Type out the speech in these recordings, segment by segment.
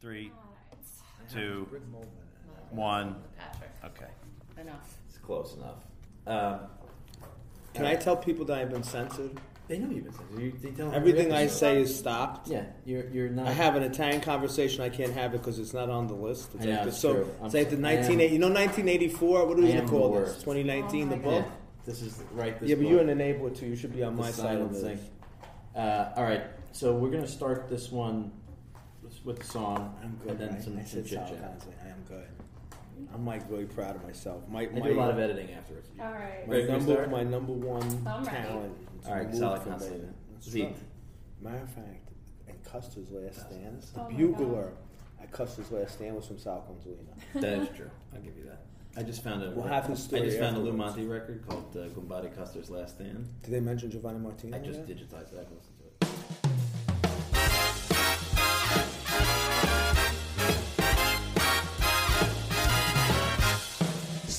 Three, two, one. Okay. Enough. It's close enough. Um, Can I tell people that I've been censored? they know you've been censored. You, they tell Everything I every say is stopped. Yeah, you're you're not. I have an Italian conversation. I can't have it because it's not on the list. It's I know, like the, it's so true. I'm it's like the so- I am- 1980. You know, 1984. What are we I gonna am call the this? worst. 2019. Oh the my book. Yeah, this is right. This Yeah, but you're an enabler too. You should be on The my side of silencing. this. Uh, all right, so we're gonna start this one with- with the song, I'm good. and then right? some, I some said chit Sal chat. Consley. I am good. I'm like really proud of myself. My, I my, do a lot of editing afterwards. All right. my Ready for me to number, start? my number one I'm talent. is All right, removed Sally from Consley me. That's Zeke. right. Matter of fact, in Custer's last stand, the Oh my bugler at Custer's last stand was from Sal Consolino. That is true. I'll give you that. I just found a. We'll have his story I just found a Lou afterwards. Monte record called uh, Gumbati Custer's Last Stand. Did they mention Giovanni Martino? I just there? digitized that. I can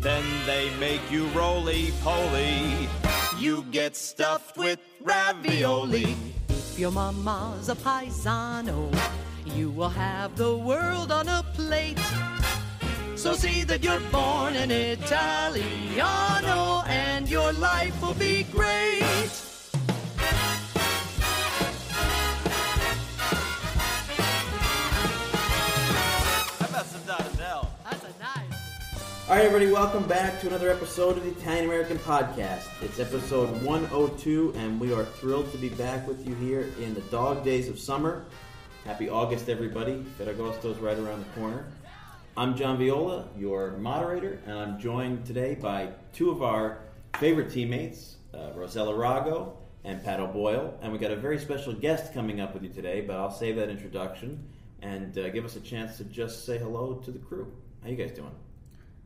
Then they make you roly poly. You get stuffed with ravioli. If your mama's a paisano, you will have the world on a plate. So see that you're born an Italiano and your life will be great. All right, everybody, welcome back to another episode of the Italian American Podcast. It's episode 102, and we are thrilled to be back with you here in the dog days of summer. Happy August, everybody. Ferragosto's right around the corner. I'm John Viola, your moderator, and I'm joined today by two of our favorite teammates, uh, Rossella Rago and Pat O'Boyle. And we got a very special guest coming up with you today, but I'll save that introduction and uh, give us a chance to just say hello to the crew. How you guys doing?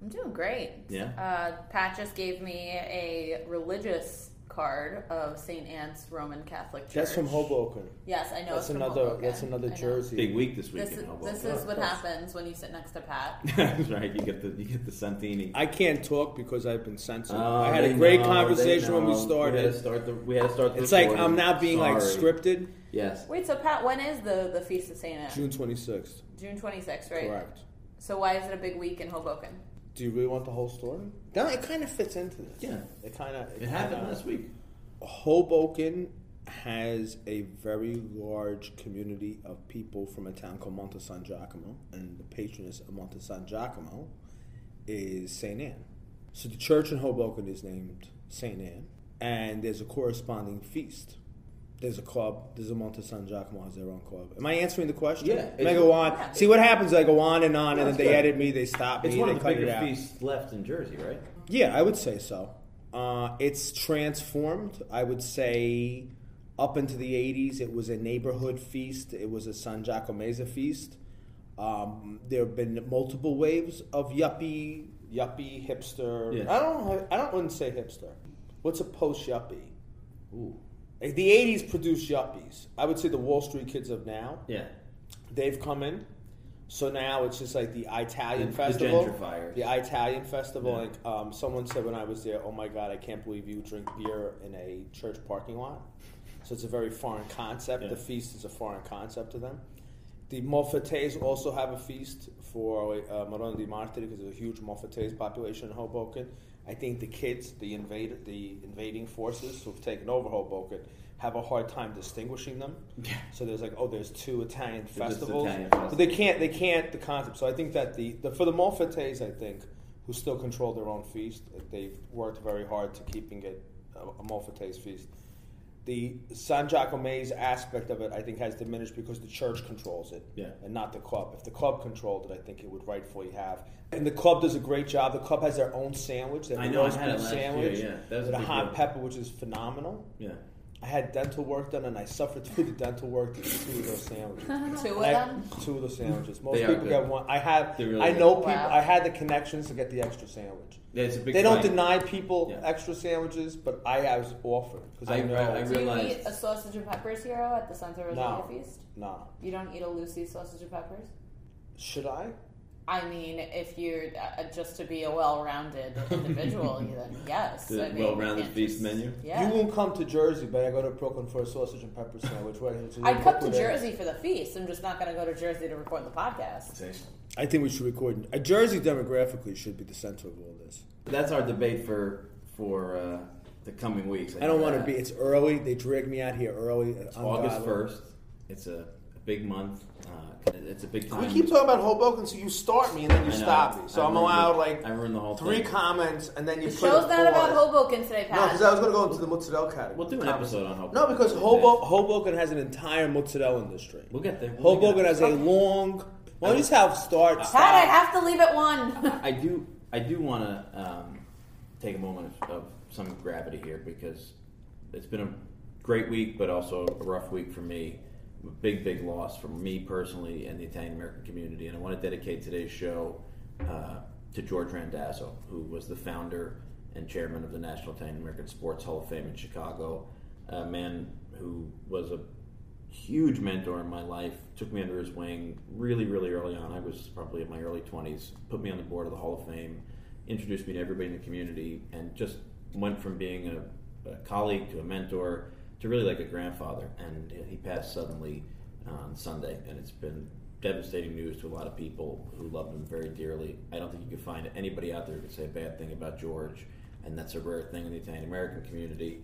I'm doing great. Yeah? Uh, Pat just gave me a religious card of St. Anne's Roman Catholic Church. That's from Hoboken. Yes, I know. That's it's from another. Hoboken. That's another jersey. Big week this week This, in is- Hoboken. this is what happens when you sit next to Pat. That's right. You get the you get the Santini. I can't talk because I've been censored. Oh, I had a great know, conversation when we know. We had started. to start the. We had to start the it's like. I'm not being like scripted. Yes. Wait, so Pat, when is the, the Feast of St. Anne? June 26th. June 26th, right? Correct. So why is it a big week in Hoboken? Do you really want the whole story? No, it kind of fits into this. Yeah. It kind of. It happened last week. Hoboken has a very large community of people from a town called Monte San Giacomo, and the patroness of Monte San Giacomo is Saint Anne. So the church in Hoboken is named Saint Anne, and there's a corresponding feast. There's a club. There's a Monte San Giacomo has their own club. Am I answering the question? Yeah, Am I go on? Yeah. See what happens? I go on and on, No, and then they good. edit me. They stop me. It's me. one they of the cut bigger feasts left in Jersey, right? Yeah, I would say so. Uh, it's transformed. I would say up into the 80s, it was a neighborhood feast. It was a San Giacomese feast. Um, there have been multiple waves of yuppie, yuppie, hipster. Yeah. I don't. I don't wouldn't say hipster. What's a post yuppie? Ooh. Like the 80s produced yuppies. I would say the Wall Street kids of now, Yeah. they've come in. So now it's just like the Italian The- the festival. gentrifiers. The Italian festival. Yeah. Like um, someone said when I was there, oh my god, I can't believe you drink beer in a church parking lot. So it's a very foreign concept. Yeah. The feast is a foreign concept to them. The Moffates also have a feast for uh, Marone di Martiri because there's a huge Moffates population in Hoboken. I think the kids, the invade, the invading forces who've taken over Hoboken, have a hard time distinguishing them. Yeah. So there's like, oh, there's two Italian They're festivals, Italian but they can't, they can't the concept. So I think that the, the for the Malfetes, I think, who still control their own feast, they've worked very hard to keeping it a, a feast. The San Giacomese aspect of it, I think, has diminished because the church controls it, Yeah. and not the club. If the club controlled it, I think it would rightfully have. And the club does a great job. The club has their own sandwich. They have I a know, I had it beef last year, yeah. That was with a hot deal. pepper, which is phenomenal. Yeah. I had dental work done, and I suffered through the dental work to eat two of those sandwiches. Two of them. two of the sandwiches. Most They people good. get one. I have. Really I good. know people. Wow. I had the connections to get the extra sandwich. Yeah, it's a big They don't fight. deny people Yeah. extra sandwiches, but I, I was offered because I, I- know. I- I Do you realized- eat a sausage and peppers hero at the Santa Rosalia No. feast? no, You don't eat a Lucy sausage and peppers? should I? I mean, if you're uh, just to be a well-rounded individual, then yes. The I mean, well-rounded you feast just- menu? Yeah. You won't come to Jersey, but I go to Brooklyn for a sausage and pepper sandwich. Right? It's a I'd come to liquid. Jersey for the feast. I'm just not going to go to Jersey to record the podcast. I think we should record. Uh, Jersey demographically should be the center of all this. That's our debate for for uh, the coming weeks. I don't want to Uh, be. It's early. They dragged me out here early. It's August first. It's a, a big month. Uh, it's a big time. We keep talking about Hoboken, so you start me and then you I know. stop me. So I I'm ruined allowed the- like I ruined the whole three thing. comments, and then you The put show's a not about pause. Hoboken today, No, Pat. because I was going to go into the mozzarella category. We'll do an episode on Hoboken. No, because Hobo- Hoboken has an entire mozzarella industry. We'll get there. We'll Hoboken get has a long. Why don't you just have start, Pat, I stop? have to leave at one. I do. I do want to um, take a moment of, of some gravity here because it's been a great week, but also a rough week for me. A big, big loss for me personally and the Italian American community. And I want to dedicate today's show uh, to George Randazzo, who was the founder and chairman of the National Italian American Sports Hall of Fame in Chicago. A man who was a huge mentor in my life. Took me under his wing really, really early on. I was probably in my early 20s. Put me on the board of the Hall of Fame. Introduced me to everybody in the community, and just went from being a, a colleague to a mentor to really like a grandfather. And he passed suddenly on Sunday, and it's been devastating news to a lot of people who loved him very dearly. I don't think you could find anybody out there who could say a bad thing about George, and that's a rare thing in the Italian American community.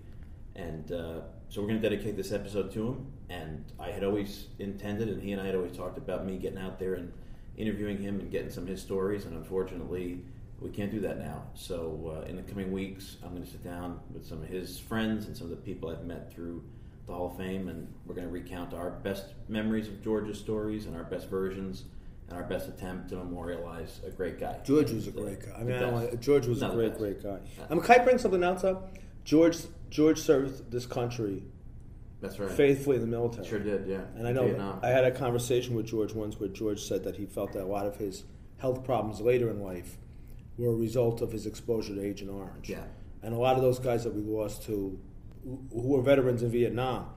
And uh, so we're going to dedicate this episode to him. And I had always intended, and he and I had always talked about me getting out there and interviewing him and getting some of his stories. And unfortunately, we can't do that now. So uh, in the coming weeks, I'm going to sit down with some of his friends and some of the people I've met through the Hall of Fame, and we're going to recount our best memories of George's stories and our best versions and our best attempt to memorialize a great guy. George was a great guy. I mean, I best. George was Not a great, great guy. Um, can I bring something else up? George George served this country That's right. faithfully in the military. Sure did, yeah. And I know Vietnam. I had a conversation with George once where George said that he felt that a lot of his health problems later in life were a result of his exposure to Agent Orange. Yeah. And a lot of those guys that we lost to, who were veterans in Vietnam,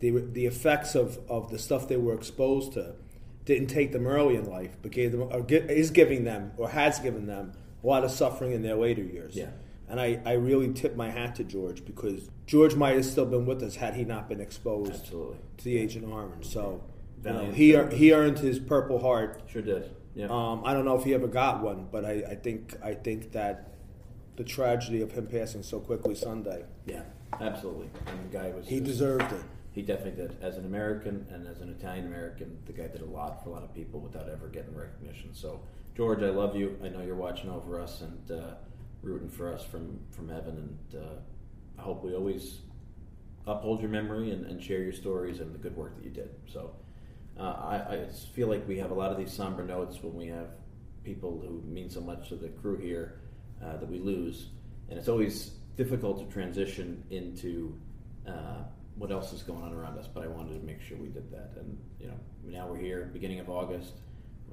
the, the effects of, of the stuff they were exposed to didn't take them early in life, but gave them, or is giving them, or has given them, a lot of suffering in their later years. Yeah. And I, I really tip my hat to George because George might have still been with us had he not been exposed Absolutely. to the Agent Orange. So you know, he he earned his Purple Heart. Sure did. Yeah. Um, I don't know if he ever got one, but I, I think I think that the tragedy of him passing so quickly Sunday, Yeah, absolutely. And the guy was. he just- deserved it. He definitely did. As an American and as an Italian American, the guy did a lot for a lot of people without ever getting recognition. So, George, I love you. I know you're watching over us and uh, rooting for us from, from heaven. And uh, I hope we always uphold your memory and, and share your stories and the good work that you did. So, uh, I, I feel like we have a lot of these somber notes when we have people who mean so much to the crew here uh, that we lose, and it's always difficult to transition into uh, what else is going on around us. But I wanted to make sure we did that, and you know, now we're here, beginning of August.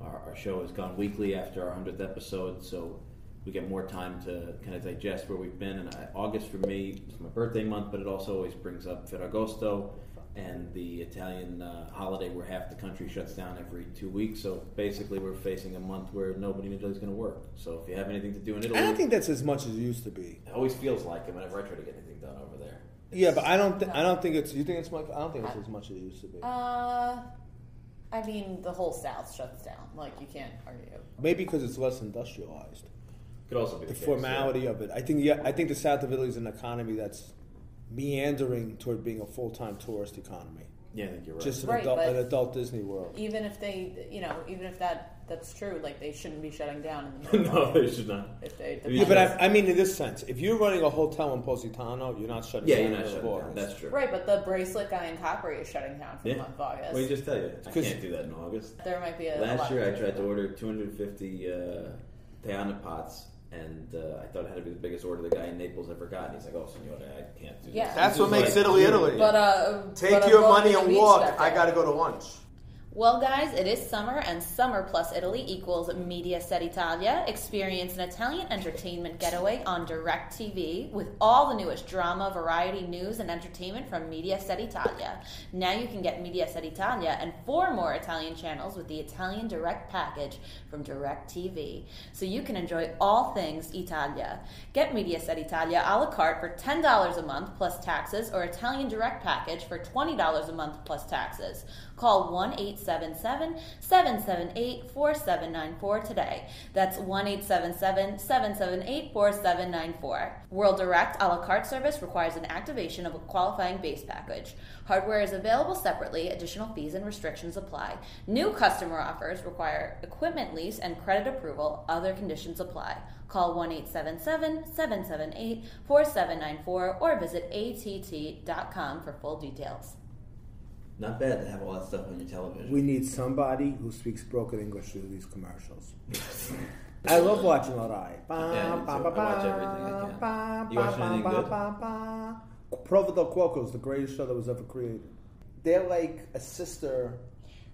Our, our show has gone weekly after our hundredth episode, so we get more time to kind of digest where we've been. And I, August for me is my birthday month, but it also always brings up Ferragosto and the Italian uh, holiday where half the country shuts down every two weeks. So basically, we're facing a month where nobody in Italy is going to work. So if you have anything to do in Italy, I don't think that's as much as it used to be. it always feels like it whenever I try to get anything done over there. Yeah, but I don't. Th- I don't think it's. You think it's much? I don't think it's as much as it used to be. Uh, I mean, the whole South shuts down. Like, you can't argue. Maybe because it's less industrialized. Could also be the, The case, formality of it. I think. Yeah, I think the south of Italy is an economy that's meandering toward being a full time tourist economy. Yeah, I think you're right. Just an, Right, adult, but- an adult Disney World. Even if they, you know, even if that that's true, like they shouldn't be shutting down in the middle no, of they should not. if they. Yeah, Yeah, but I, I mean, in this sense, if you're running a hotel in Positano, you're not shutting Yeah, down you're not shutting down. That's true. Right, but the bracelet guy in Capri is shutting down for Yeah. the month of August. Well, you just tell you, I 'Cause- can't do that in August. there might be a. a Last lot year, I tried to order 250 uh, Teana pots, and uh, I thought it had to be the biggest order the guy in Naples ever got. And he's like, "Oh, signore, I can't do Yeah. this." That's This what is makes like- Italy Italy. But uh, Take but your money and walk. I got to go to lunch. Well, guys, it is summer, and summer plus Italy equals Mediaset Italia. Experience an Italian entertainment getaway on DIRECTV with all the newest drama, variety, news, and entertainment from Mediaset Italia. Now you can get Mediaset Italia and four more Italian channels with the ItalianDirect package from DIRECTV, so you can enjoy all things Italia. Get Mediaset Italia a la carte for $10 a month plus taxes, or ItalianDirect package for $20 a month plus taxes. Call 1 877 778 4794 today. That's 1 877 778 4794. World Direct a la carte service requires an activation of a qualifying base package. Hardware is available separately, additional fees and restrictions apply. New customer offers require equipment lease and credit approval, other conditions apply. Call 1 877 778 4794 or visit att.com for full details. Not bad to have all that stuff on your television. We need somebody who speaks broken English through these commercials. I love watching Larai. Yeah, me too. I watch everything I can. You watch anything good? Prova del Cuoco is the greatest show that was ever created. They're like a sister.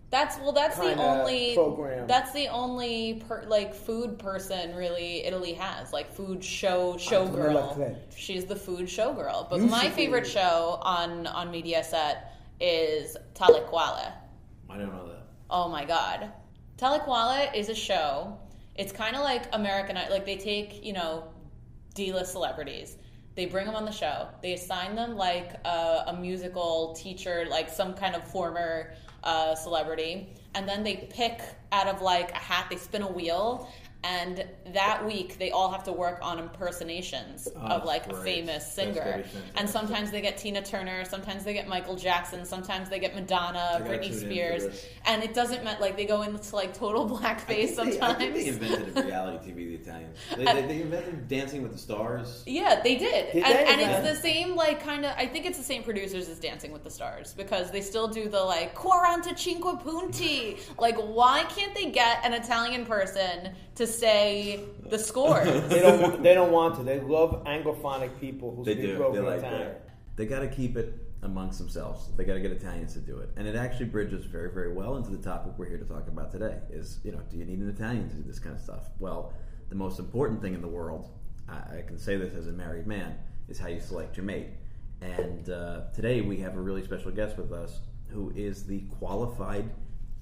That's well. That's the only program. That's the only per, like food person really Italy has like food show Antonella showgirl. She's the food showgirl. But You my favorite be- show on on Mediaset is Tale I don't know that. Oh my god, Tale is a show. It's kind of like American Idol. Like they take you know D-list celebrities. They bring them on the show. They assign them like a, a musical teacher, like some kind of former uh, celebrity, and then they pick out of like a hat. They spin a wheel, and that week they all have to work on impersonations Oh, of like that's a famous singer. And sometimes they get Tina Turner, sometimes they get Michael Jackson, sometimes they get Madonna, Britney tune in for Spears, and it doesn't matter. Like they go into like total blackface they- I think they invented reality TV, the Italians. They, they, they invented Dancing with the Stars. Yeah, they did, Did and, they? and it's the same like kind of. I think it's the same producers as Dancing with the Stars because they still do the like quarantacinque punti. Like, why can't they get an Italian person to say the score? They don't. want- They don't want to. They love anglophonic people who They speak do. They broken like Italian. that. They got to keep it amongst themselves. They got to get Italians to do it, and it actually bridges very, very well into the topic we're here to talk about today. Is you know, do you need an Italian to do this kind of stuff? Well, the most important thing in the world, I, I can say this as a married man, is how you select your mate. And uh, today we have a really special guest with us, who is the qualified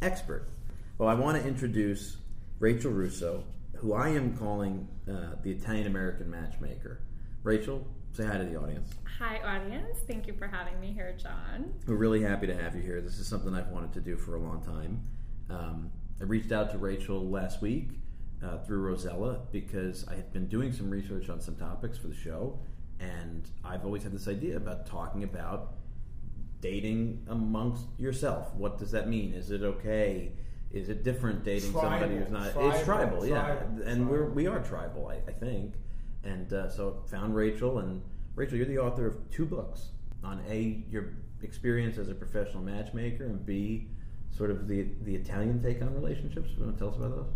expert. Well, I want to introduce Rachel Russo, who I am calling uh, the Italian American matchmaker. Rachel, say hi to the audience. Hi, audience. Thank you for having me here, John. We're really happy to have you here. This is something I've wanted to do for a long time. Um, I reached out to Rachel last week uh, through Rossella because I had been doing some research on some topics for the show, and I've always had this idea about talking about dating amongst yourself. What does that mean? Is it okay? Is it different dating somebody who's not? Tribal, it's tribal, tribal, yeah. tribal, and we're tribal. we are tribal, I, I think. And uh, so found Rachel, and Rachel, you're the author of two books on a your experience as a professional matchmaker, and b sort of the the Italian take on relationships. You want to tell us about those?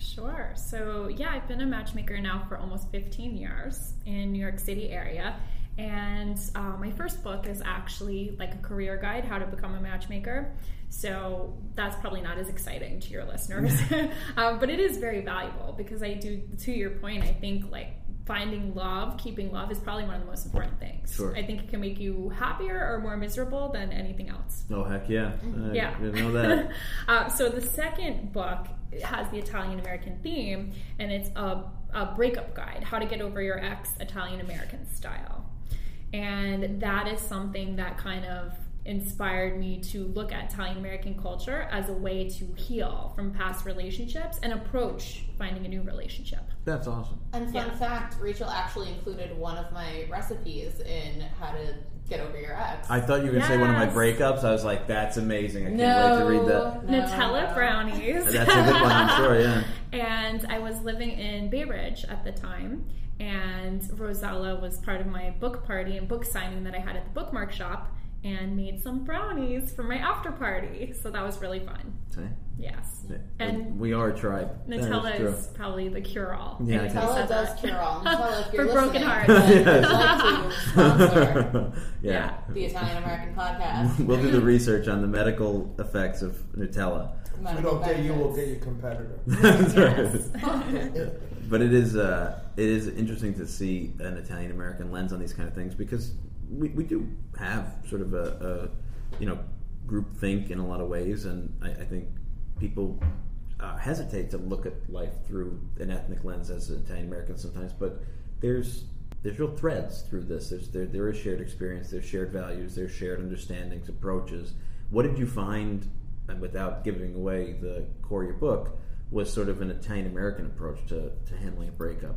Sure. So, yeah, I've been a matchmaker now for almost 15 years in New York City area. And uh, my first book is actually like a career guide, how to become a matchmaker. So that's probably not as exciting to your listeners, um, but it is very valuable because I do, to your point, I think like finding love, keeping love is probably one of the most important things. Sure. I think it can make you happier or more miserable than anything else. Oh heck yeah! I Yeah. know that. uh, so the second book has the Italian American theme, and it's a, a breakup guide: how to get over your ex Italian American style. And that is something that kind of inspired me to look at Italian American culture as a way to heal from past relationships and approach finding a new relationship. That's awesome. And fun Yeah. fact, Rachel actually included one of my recipes in how to get over your ex. I thought you were going to say one of my breakups. I was like, that's amazing. I can't no, wait to read that. no, Nutella no. brownies. That's a good one, I'm sure, yeah. And I was living in Bay Ridge at the time, and Rosella was part of my book party and book signing that I had at the bookmark shop, and made some brownies for my after party. So that was really fun. See? Yes. And And we are a tribe. Nutella true. is probably the cure all. Yeah, Nutella does cure all. Nutella, if you're For broken hearts. and like yeah. Yeah. the Italian American podcast. We'll do the research on the medical effects of Nutella. If we don't get you, we'll benefits. get your competitor. That's right. but it is uh, it is interesting to see an Italian American lens on these kind of things because we, we do have sort of a, a you know group think in a lot of ways, and I, I think people uh, hesitate to look at life through an ethnic lens as Italian American sometimes, but there's there's real threads through this. There's there, there is shared experience, there's shared values, there's shared understandings, approaches. What did you find, and without giving away the core of your book, was sort of an Italian American approach to, to handling a breakup?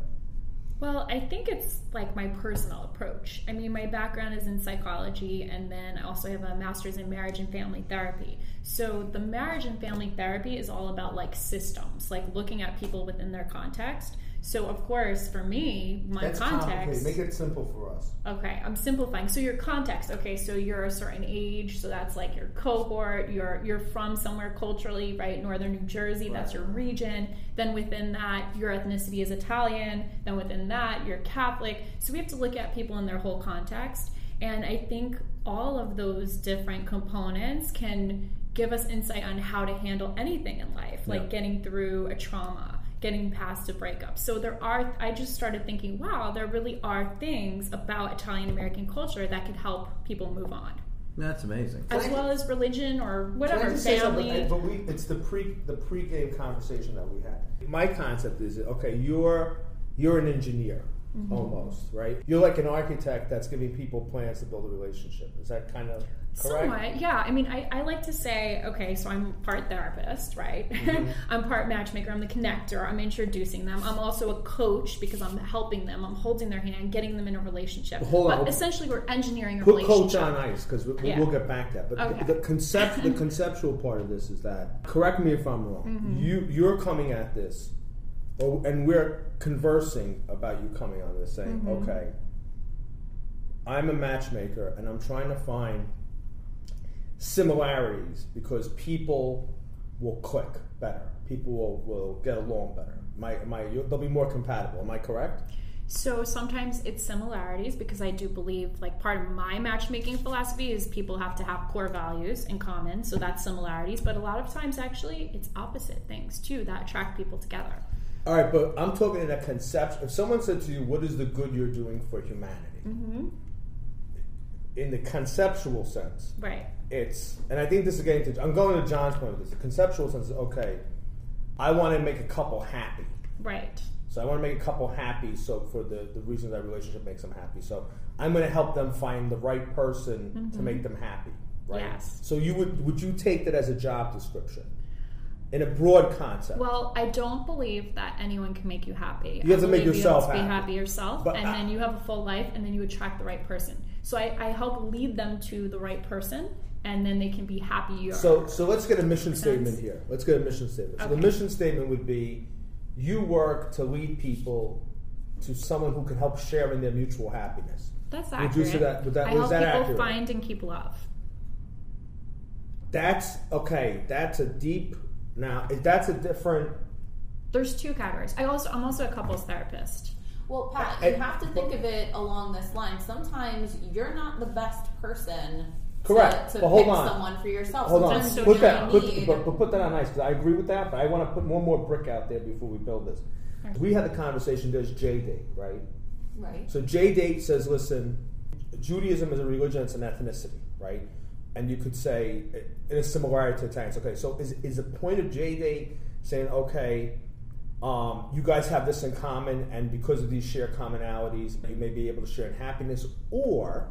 Well, I think it's like my personal approach. I mean, my background is in psychology, and then I also have a master's in marriage and family therapy. So, the marriage and family therapy is all about like systems, like looking at people within their context. So, of course, for me, my That's context. Make it simple for us. Okay, I'm simplifying. So your context, okay, so you're a certain age, so that's like your cohort, you're you're from somewhere culturally, right? Northern New Jersey, that's your region. Then within that, your ethnicity is Italian, then within that, you're Catholic. So we have to look at people in their whole context. And I think all of those different components can give us insight on how to handle anything in life, like Yeah. getting through a trauma getting past a breakup. So there are I just started thinking, wow, there really are things about Italian American culture that could help people move on. That's amazing. As well as religion or whatever, just say something? family. But we, it's the pre the pre-game conversation that we had. My concept is okay. You're you're an engineer Mm-hmm. almost, right? You're like an architect that's giving people plans to build a relationship. Is that kind of correct? Somewhat, yeah. I mean, I, I like to say, okay, so I'm part therapist, right? Mm-hmm. I'm part matchmaker. I'm the connector. I'm introducing them. I'm also a coach because I'm helping them. I'm holding their hand, getting them in a relationship. Hold on. but essentially, we're engineering a Put relationship. coach on ice because we, Yeah. we'll get back to that. But Okay. the, the concept, the conceptual part of this is that. Correct me if I'm wrong. Mm-hmm. You you're coming at this, or, and we're conversing about you coming on this, saying, Mm-hmm. okay, I'm a matchmaker and I'm trying to find similarities because people will click better. People will, will get along better. My, my, they'll be more compatible. Am I correct? So sometimes it's similarities because I do believe, like, part of my matchmaking philosophy is people have to have core values in common. So that's similarities. But a lot of times, actually, it's opposite things too that attract people together. All right, but I'm talking in a concept. If someone said to you, "What is the good you're doing for humanity?" Mm-hmm. In the conceptual sense, Right. it's, and I think this is getting to. I'm going to John's point with this. The conceptual sense is okay. I want to make a couple happy, Right. so I want to make a couple happy. So for the the reason that relationship makes them happy, so I'm going to help them find the right person to make them happy. Right. Mm-hmm. Yes. So you would would you take that as a job description in a broad concept? Well, I don't believe that anyone can make you happy. You have I to make yourself you have to happy. be happy yourself, But and I- then you have a full life, and then you attract the right person. So I, I help lead them to the right person, and then they can be happier. So, so let's get a mission statement here. Let's get a mission statement. So the mission statement would be: you work to lead people to someone who can help share in their mutual happiness. that's Would accurate. you say that- would that- I help that people accurate? find and keep love. That's okay. That's a deep. Now, that's a different. There's two categories. I also I'm also a couples therapist. Well, Pat, I- you have to think of it along this line. Sometimes you're not the best person Correct. to, to But hold pick on. someone for yourself. Hold on. Sometimes so Put that. Put, but, but put that on ice because I agree with that. But I want to put one more brick out there before we build this. We had the conversation. There's JDate, right? right. So JDate says, listen, Judaism is a religion, it's an ethnicity, right? And you could say in a similarity to Italians. Okay, so is, is the point of JDate saying, okay, um, you guys have this in common, and because of these shared commonalities, you may be able to share in happiness, or,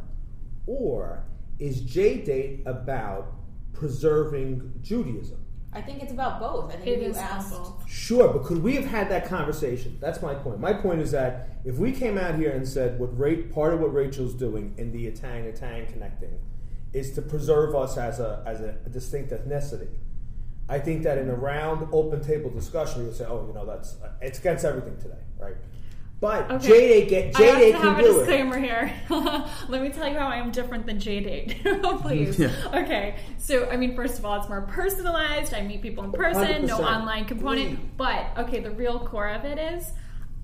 or is JDate about preserving Judaism? I think it's about both. I think It you is asked. both. Sure, but could we have had that conversation? That's my point. My point is that if we came out here and said what Ra- part of what Rachel's doing in the Italian Italian connecting is to preserve us as a as a, distinct ethnicity. I think that in a round open table discussion, we would say, "Oh, you know, that's it's against everything today, right?" But Okay. JDate I J have Date to can have a do it. disclaimer here. Let me tell you how I am different than JDate, please. Okay, so I mean, first of all, it's more personalized. I meet people in person, no 100%. online component. Please. But okay, the real core of it is,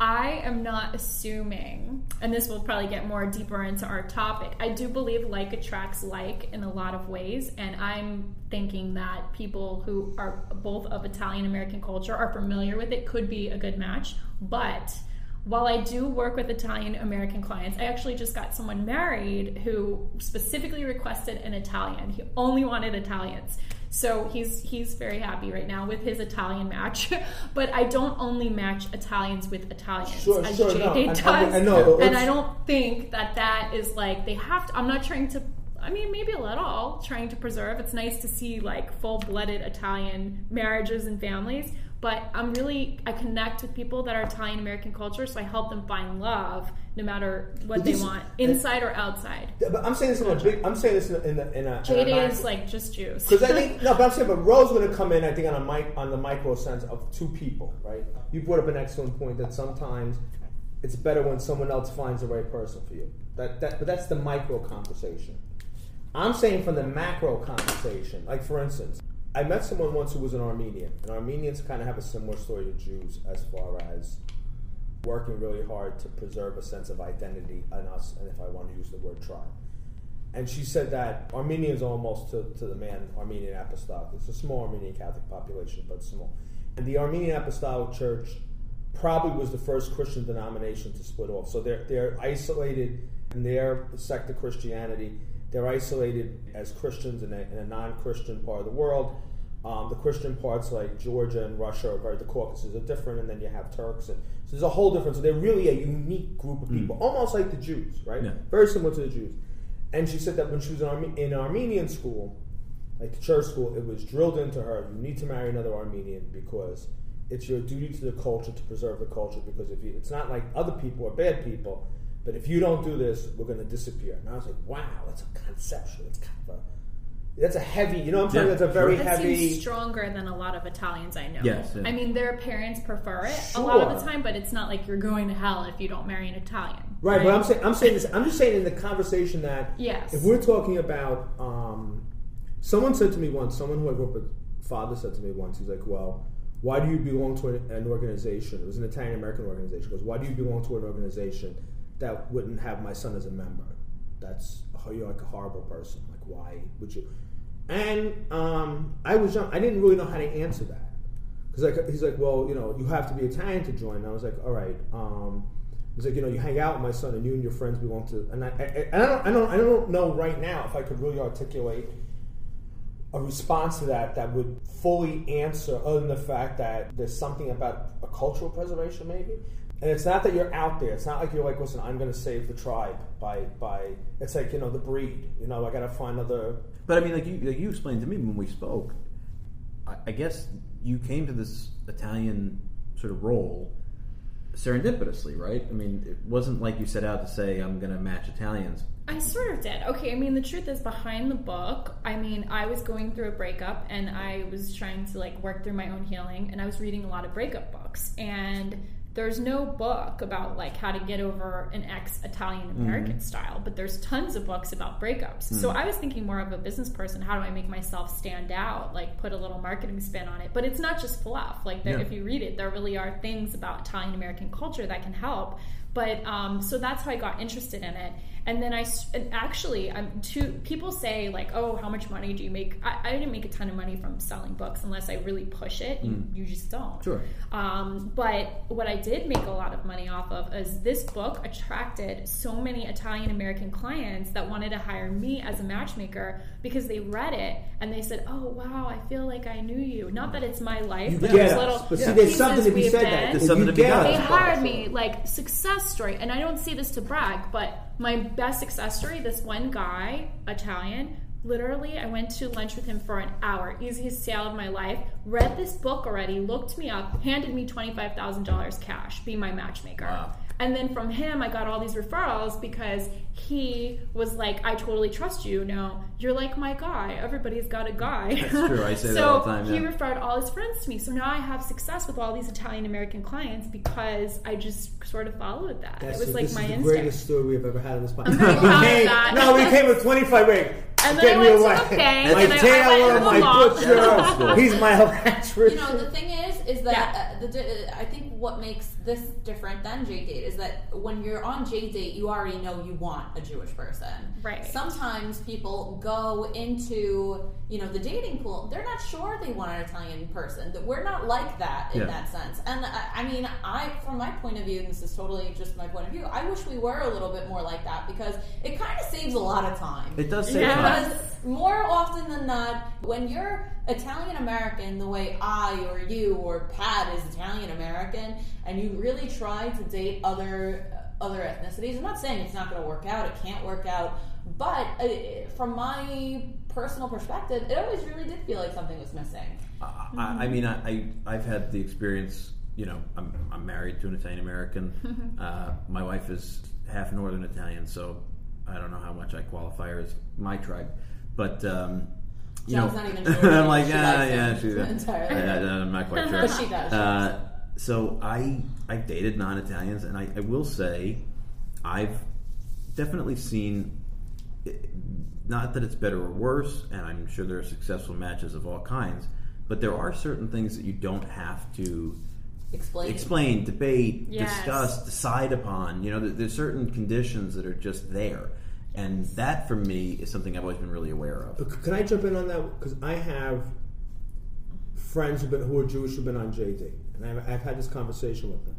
I am not assuming, and this will probably get more deeper into our topic. I do believe like attracts like in a lot of ways, and I'm thinking that people who are both of Italian American culture are familiar with it could be a good match, but while I do work with Italian American clients, I actually just got someone married who specifically requested an Italian. He only wanted Italians. So he's he's very happy right now with his Italian match. but I don't only match Italians with Italians Sure, as sure, no, does. I- I know, and I don't think that that is like they have to. I'm not trying to. I mean, maybe a little trying to preserve. It's nice to see like full-blooded Italian marriages and families, but I'm really I connect with people that are Italian American culture, so I help them find love no matter what But they want, inside or outside. But I'm saying this in a big. I'm saying this in a. In a, in a J in a is like just Jews. Because I think no, but I'm saying, but Rose going to come in. I think on a mic on the micro sense of two people, right? You brought up an excellent point that sometimes it's better when someone else finds the right person for you. That that, but that's the micro conversation. I'm saying from the macro conversation. Like for instance, I met someone once who was an Armenian, and Armenians kind of have a similar story to Jews as far as working really hard to preserve a sense of identity in us, and if I want to use the word tribe. And she said that Armenians almost to, to the man Armenian Apostolic. It's a small Armenian Catholic population, but small. And the Armenian Apostolic Church probably was the first Christian denomination to split off. So they're they're isolated in their sect of Christianity. They're isolated as Christians in a, in a non-Christian part of the world. Um, the Christian parts like Georgia and Russia, or the Caucasus, are different, and then you have Turks, and so there's a whole difference. So they're really a unique group of people, mm. almost like the Jews, right? Yeah. Very similar to the Jews. And she said that when she was in, Arme- in Armenian school, like the church school, it was drilled into her: you need to marry another Armenian because it's your duty to the culture to preserve the culture. Because if you, it's not like other people are bad people, but if you don't do this, we're going to disappear. And I was like, wow, that's a conceptual. It's kind of a that's a heavy. You know, what I'm saying Yeah, that's a very That heavy. seems stronger than a lot of Italians I know. Yes, yeah. I mean, their parents prefer it a lot of the time, but it's not like you're going to hell if you don't marry an Italian. Right, but I'm saying I'm saying this. I'm just saying in the conversation that Yes. if we're talking about, um, someone said to me once, someone who I grew up with, father said to me once, he's like, "Well, why do you belong to an, an organization? It was an Italian American organization. He goes, why do you belong to an organization that wouldn't have my son as a member? That's you're like a horrible person. Like, why would you?" And um, I was young. I didn't really know how to answer that because like he's like, well, you know, you have to be Italian to join. And I was like, all right. Um, he's like, you know, you hang out with my son, and you and your friends belong to. And I, I, I don't, I don't, I don't know right now if I could really articulate a response to that that would fully answer, other than the fact that there's something about a cultural preservation, maybe. And it's not that you're out there. It's not like you're like, listen, I'm going to save the tribe by by. It's like you know the breed. You know, I got to find other. But I mean, like you, like you explained to me when we spoke, I, I guess you came to this Italian sort of role serendipitously, right? I mean, it wasn't like you set out to say, "I'm going to match Italians." I sort of did. Okay, I mean, the truth is behind the book, I mean, I was going through a breakup and I was trying to like work through my own healing and I was reading a lot of breakup books. And there's no book about like how to get over an ex Italian American style, but there's tons of books about breakups. So I was thinking more of a business person. How do I make myself stand out? Like put a little marketing spin on it. But it's not just fluff. Like there, Yeah. if you read it, there really are things about Italian American culture that can help. But um, so that's how I got interested in it. And then I and actually, I'm two people say like, "Oh, how much money do you make?" I, I didn't make a ton of money from selling books unless I really push it. You, you just don't. Sure. Um, but what I did make a lot of money off of is this book attracted so many Italian American clients that wanted to hire me as a matchmaker because they read it and they said, "Oh wow, I feel like I knew you." Not that it's my life, You but there's us. little But see, pieces there's something to be we've said been. that There's something you to be. They hired me like success story, and I don't see this to brag, but my best success story. This one guy, Italian, literally, I went to lunch with him for an hour, easiest sale of my life. Read this book already, looked me up, handed me twenty five thousand dollars cash, be my matchmaker. Wow. And then from him, I got all these referrals because he was like, "I totally trust you. No, you're like my guy. Everybody's got a guy." That's true. I say so that all the time, he yeah. referred all his friends to me. So now I have success with all these Italian American clients because I just sort of followed that. That's it was the- like this my is the instinct. greatest story we've ever had on this podcast. I'm very proud of came, that. No, we came with 25 rings. And then Get I me went to the bank, my and I- I tailor, went to my mall. butcher. He's my electrician. You know, the thing is, is that uh, the di- I think what makes this different than JDate is that when you're on JDate, you already know you want a Jewish person. Right. Sometimes people go into you know the dating pool. They're not sure they want an Italian person. That we're not like that in Yeah. that sense. And I, I mean, I from my point of view, and this is totally just my point of view. I wish we were a little bit more like that because it kind of saves a lot of time. It does save Yeah. time. Because more often than not, when you're Italian American, the way I or you or Pat is Italian American, and you really try to date other other ethnicities, I'm not saying it's not going to work out. It can't work out, but uh, from my personal perspective, it always really did feel like something was missing. I, I mean, I, I I've had the experience. You know, I'm I'm married to an Italian American. uh, my wife is half Northern Italian, so I don't know how much I qualify her as my tribe. But um, you John's know, not even sure I'm like, yeah, yeah, she's entirely. yeah, I'm not quite sure. But she does. Uh, so I I've dated non-Italians, and I, I will say I've definitely seen not that it's better or worse, and I'm sure there are successful matches of all kinds, but there are certain things that you don't have to Explain. explain, debate, Yes. discuss, decide upon. You know, there- there's certain conditions that are just there, and that for me is something I've always been really aware of. Can I jump in on that? Because I have friends who've been, who are Jewish who've been on JD, and I've, I've had this conversation with them.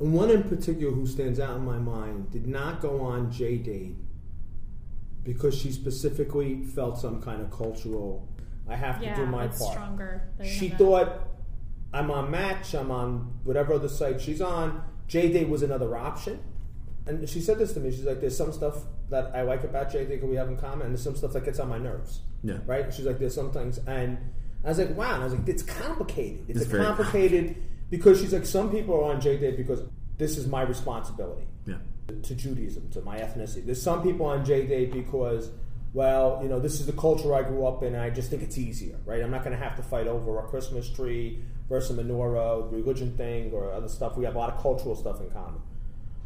And one in particular who stands out in my mind did not go on JD because she specifically felt some kind of cultural. I have yeah, to do my it's part. stronger. She that. thought I'm on Match, I'm on whatever other site she's on. JD was another option. And she said this to me. She's like, "There's some stuff that I like about JD that we have in common, and there's some stuff that gets on my nerves." Yeah. Right? And she's like, "There's some things," and I was like, "Wow!" And I was like, "It's complicated. It's, It's a very complicated because she's like, some people are on JD because this is my responsibility Yeah. To Judaism, to my ethnicity. There's some people on JD because, well, you know, this is the culture I grew up in, I just think it's easier, right? I'm not going to have to fight over a Christmas tree versus a menorah, religion thing, or other stuff. We have a lot of cultural stuff in common.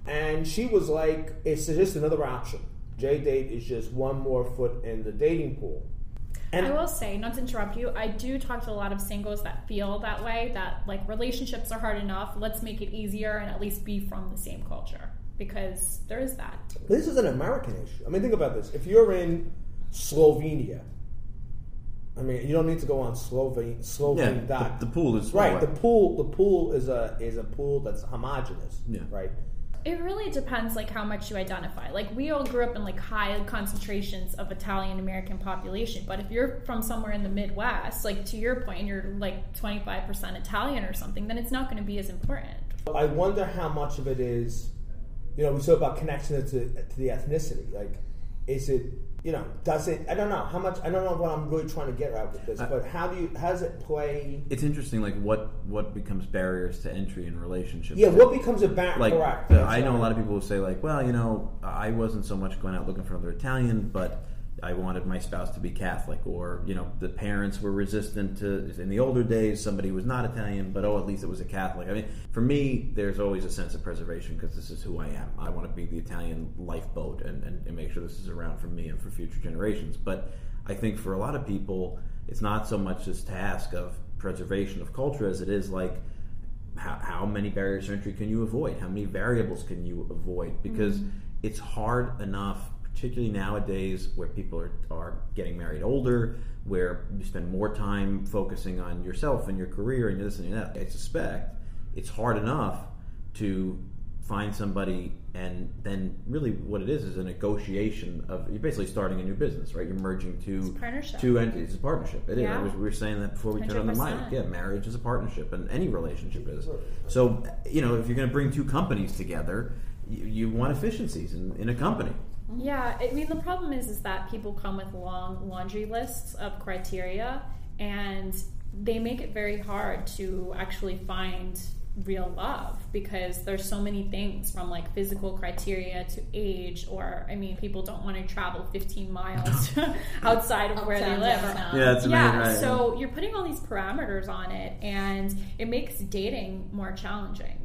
And she was like, it's just another option. JDate is just one more foot in the dating pool. And I will say, not to interrupt you, I do talk to a lot of singles that feel that way, that like relationships are hard enough, let's make it easier and at least be from the same culture. Because there is that. This is an American issue. I mean, think about this. If you're in Slovenia, I mean, you don't need to go on Slovene. Yeah, Slovene the, dot. the pool is right. The pool. The pool is a is a pool that's homogenous. Yeah. Right. It really depends like how much you identify. Like we all grew up in like high concentrations of Italian American population, but if you're from somewhere in the Midwest, like to your point, you're like 25% Italian or something, then it's not going to be as important. I wonder how much of it is, you know, we talk about connection to to the ethnicity. Like, is it, you know, does it? I don't know how much. I don't know what I'm really trying to get at with this, but how do you? How does it play? It's interesting, like what what becomes barriers to entry in relationships. Yeah. What becomes a barrier? like correct. uh, I know a lot of people who say like, well, you know, I wasn't so much going out looking for another Italian, but I wanted my spouse to be Catholic, or you know, the parents were resistant to. In the older days, somebody was not Italian, but oh, at least it was a Catholic. I mean, for me, there's always a sense of preservation because this is who I am. I want to be the Italian lifeboat and, and, and make sure this is around for me and for future generations. But I think for a lot of people, it's not so much this task of preservation of culture as it is like how, how many barriers to entry can you avoid? How many variables can you avoid? Because mm-hmm. it's hard enough, particularly nowadays where people are, are getting married older, where you spend more time focusing on yourself and your career and this and that. I suspect it's hard enough to find somebody and then really what it is is a negotiation of you're basically starting a new business right you're merging two It's a partnership. two entities it's a partnership it is. Yeah. I was, we were saying that before we turned on the mic yeah marriage is a partnership and any relationship is so you know if you're going to bring two companies together you, you want efficiencies in, in a company Yeah, I mean the problem is is that people come with long laundry lists of criteria and they make it very hard to actually find real love because there's so many things from like physical criteria to age or I mean people don't want to travel 15 miles outside of where they live or, downtown. yeah it's yeah, right? so you're putting all these parameters on it, and it makes dating more challenging.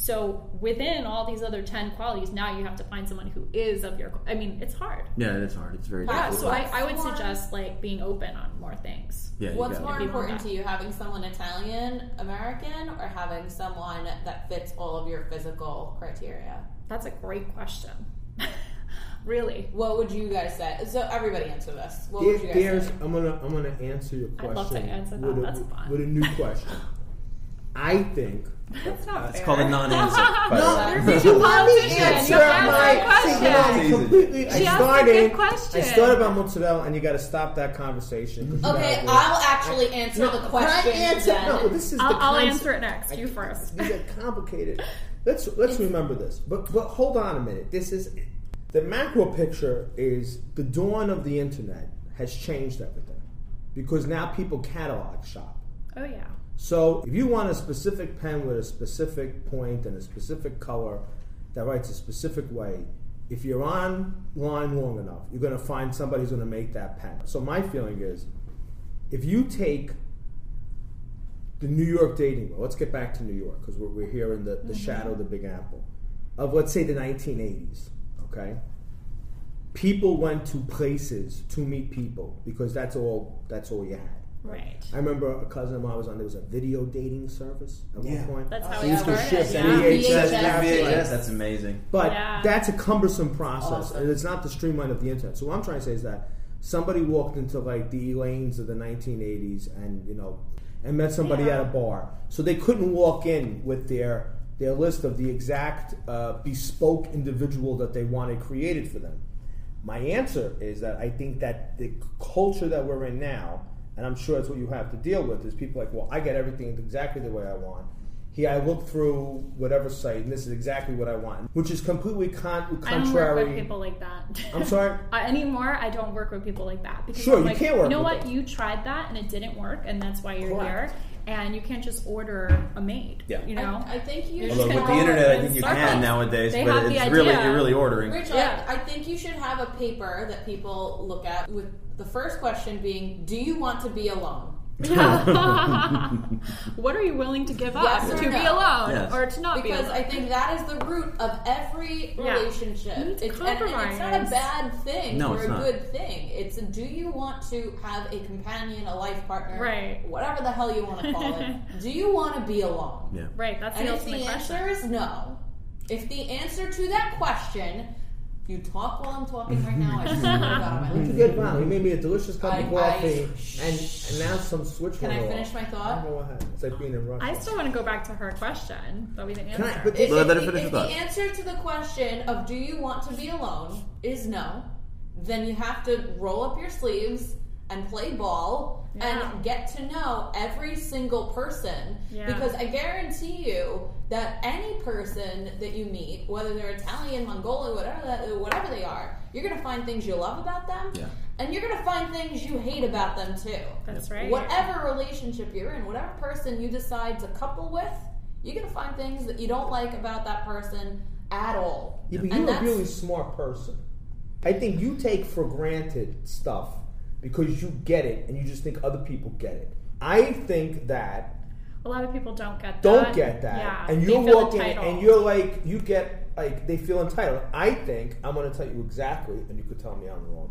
So within all these other ten qualities, now you have to find someone who is of your. I mean, it's hard. yeah it's hard it's very Yeah, difficult so I, I would more- suggest like being open on more things. yeah you What's got it. more important to you, having someone Italian American or having someone that fits all of your physical criteria? That's a great question. really, What would you guys say? So everybody answer this. What would you guys say? I'm gonna I'm gonna answer your question. I'd love to answer that. With a, That's fun. with a new question. I think that's not it's fair. called a non-answer by the way. You're being a politician. You to my- answer see, you know, question. I completely. I She asked a started. good question. I started about mozzarella, and you got to stop that conversation. Okay, I'll actually answer No, the can I question. answer? then. No, this is I'll, the I'll answer it next. You can't- first. These are complicated. Let's let's remember this. But but hold on a minute. This is the macro picture is the dawn of the internet has changed everything because now people catalog shop. Oh yeah. So if you want a specific pen with a specific point and a specific color that writes a specific way, if you're online long enough, you're going to find somebody who's going to make that pen. So my feeling is, if you take the New York dating world, let's get back to New York because we're, we're here in the, the mm-hmm. shadow of the Big Apple, of let's say the 1980s, okay? People went to places to meet people because that's all that's all you had. Right. I remember a cousin of mine was on. There was a video dating service at Yeah. one point. That's how They it used to started. yeah. VHS VHS. VHS, that's amazing But Yeah. that's a cumbersome process, Awesome. and it's not the streamline of the internet. So what I'm trying to say is that somebody walked into like the Elaines of the 1980s, and you know, and met somebody Yeah. at a bar. So they couldn't walk in with their their list of the exact uh, bespoke individual that they wanted created for them. My answer is that I think that the culture that we're in now, and I'm sure that's what you have to deal with, is people like, well, I get everything exactly the way I want. Here, I look through whatever site, and this is exactly what I want, which is completely con- I don't work contrary. with people like that. I'm sorry? uh, anymore, I don't work with people like that because Sure, you like, can't work You know what? them. You tried that and it didn't work, and that's why you're Correct. here. And you can't just order a maid. Yeah. You know. I, I think you You're should Although with gonna the internet, I think you circles. can nowadays, They but have the it's really you're really ordering. Rich, Yeah. I, I think you should have a paper that people look at with the first question being, "Do you want to be alone?" what are you willing to give Yes up or to be alone Yes. or to not Because be I think that is the root of every Yeah. relationship. You need to It's, and, and it's not a bad thing No, or it's a not. good thing. It's a, do you want to have a companion, a life partner, Right. whatever the hell you want to call it? do you want to be alone? Yeah. right. That's And the if the ultimate answer is no, if the answer to that question, you talk while I'm talking right now. I swear to God, I'm You gonna- get wow, he made me a delicious cup of coffee, I- and, and now some switch. Can I went finish my thought? Go ahead. It's like being in Russia. I still want to go back to her question, but we didn't Can I- answer. but If, Well, if let her the, finish if the the thought. answer to the question of do you want to be alone is no, then you have to roll up your sleeves and play ball Yeah. and get to know every single person. Yeah. Because I guarantee you that any person that you meet, whether they're Italian, Mongolian, whatever that, whatever they are, you're gonna find things you love about them, Yeah. and you're gonna find things you hate about them too. That's right. Whatever relationship you're in, whatever person you decide to couple with, you're gonna find things that you don't like about that person at all. Yeah, but And you're a really smart person. I think you take for granted stuff because you get it and you just think other people get it. I think that A lot of people don't get that. don't get that, Yeah, and you're walking and you're like you get like they feel entitled. I think I'm going to tell you exactly, and you could tell me I'm wrong.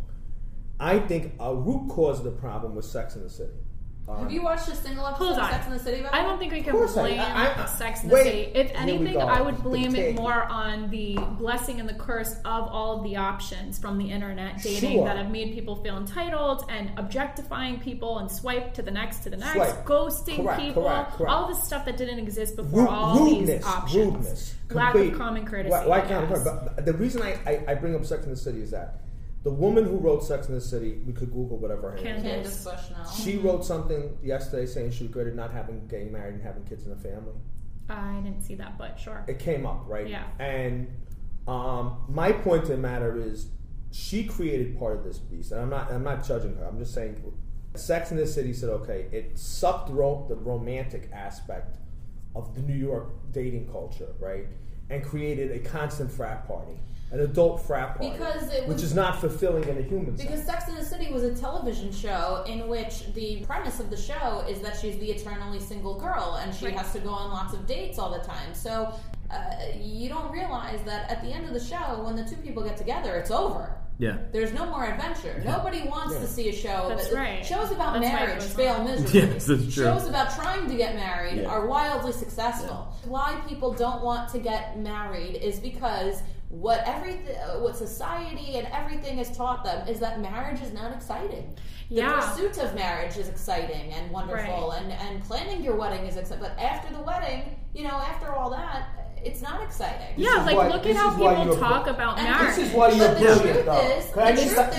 I think a root cause of the problem was Sex in the City. On- Have um, you watched a single episode Hold of. Sex in the City? By I don't think we can course I- blame I- I- Sex in the wait, City. If here we anything, go. I would blame it take. more on the blessing and the curse of all of the options from the internet dating Sure. that have made people feel entitled and objectifying people and swipe to the next to the next, Swipe. ghosting Correct, people, correct, correct. all this stuff that didn't exist before Ru- all rudeness, these options. rudeness, Lack complete- of common courtesy. Why, why can't yes. but but the reason I, I, I bring up Sex in the City is that the woman who wrote Sex in the City, we could Google whatever her name is. Candace Bushnell. She wrote something yesterday saying she regretted not having getting married and having kids in the family. I didn't see that, but sure. It came up, right? Yeah. And um, my point to the matter is, she created part of this beast, and I'm not. I'm not judging her. I'm just saying, Sex in the City said, okay, it sucked ro- the romantic aspect of the New York dating culture, right, and created a constant frat party, an adult frat party, Because it which is not fulfilling in a human sense. Because Sex in the City was a television show in which the premise of the show is that she's the eternally single girl and she Right. has to go on lots of dates all the time. So uh, you don't realize that at the end of the show, when the two people get together, it's over. Yeah. There's no more adventure. Nobody wants to see a show. That's that, right. Shows about That's marriage fail miserably. Yes, that's true. Shows about trying to get married Yeah. are wildly successful. Why people don't want to get married is because what everything, what society and everything has taught them is that marriage is not exciting. The Yeah. pursuit of marriage is exciting and wonderful, Right. and and planning your wedding is exciting. But after the wedding, you know, after all that, it's not exciting. Yeah, like why- look at this how is why people you're- talk about And marriage. This is why you're But the brilliant, truth though. is, Can I just stop?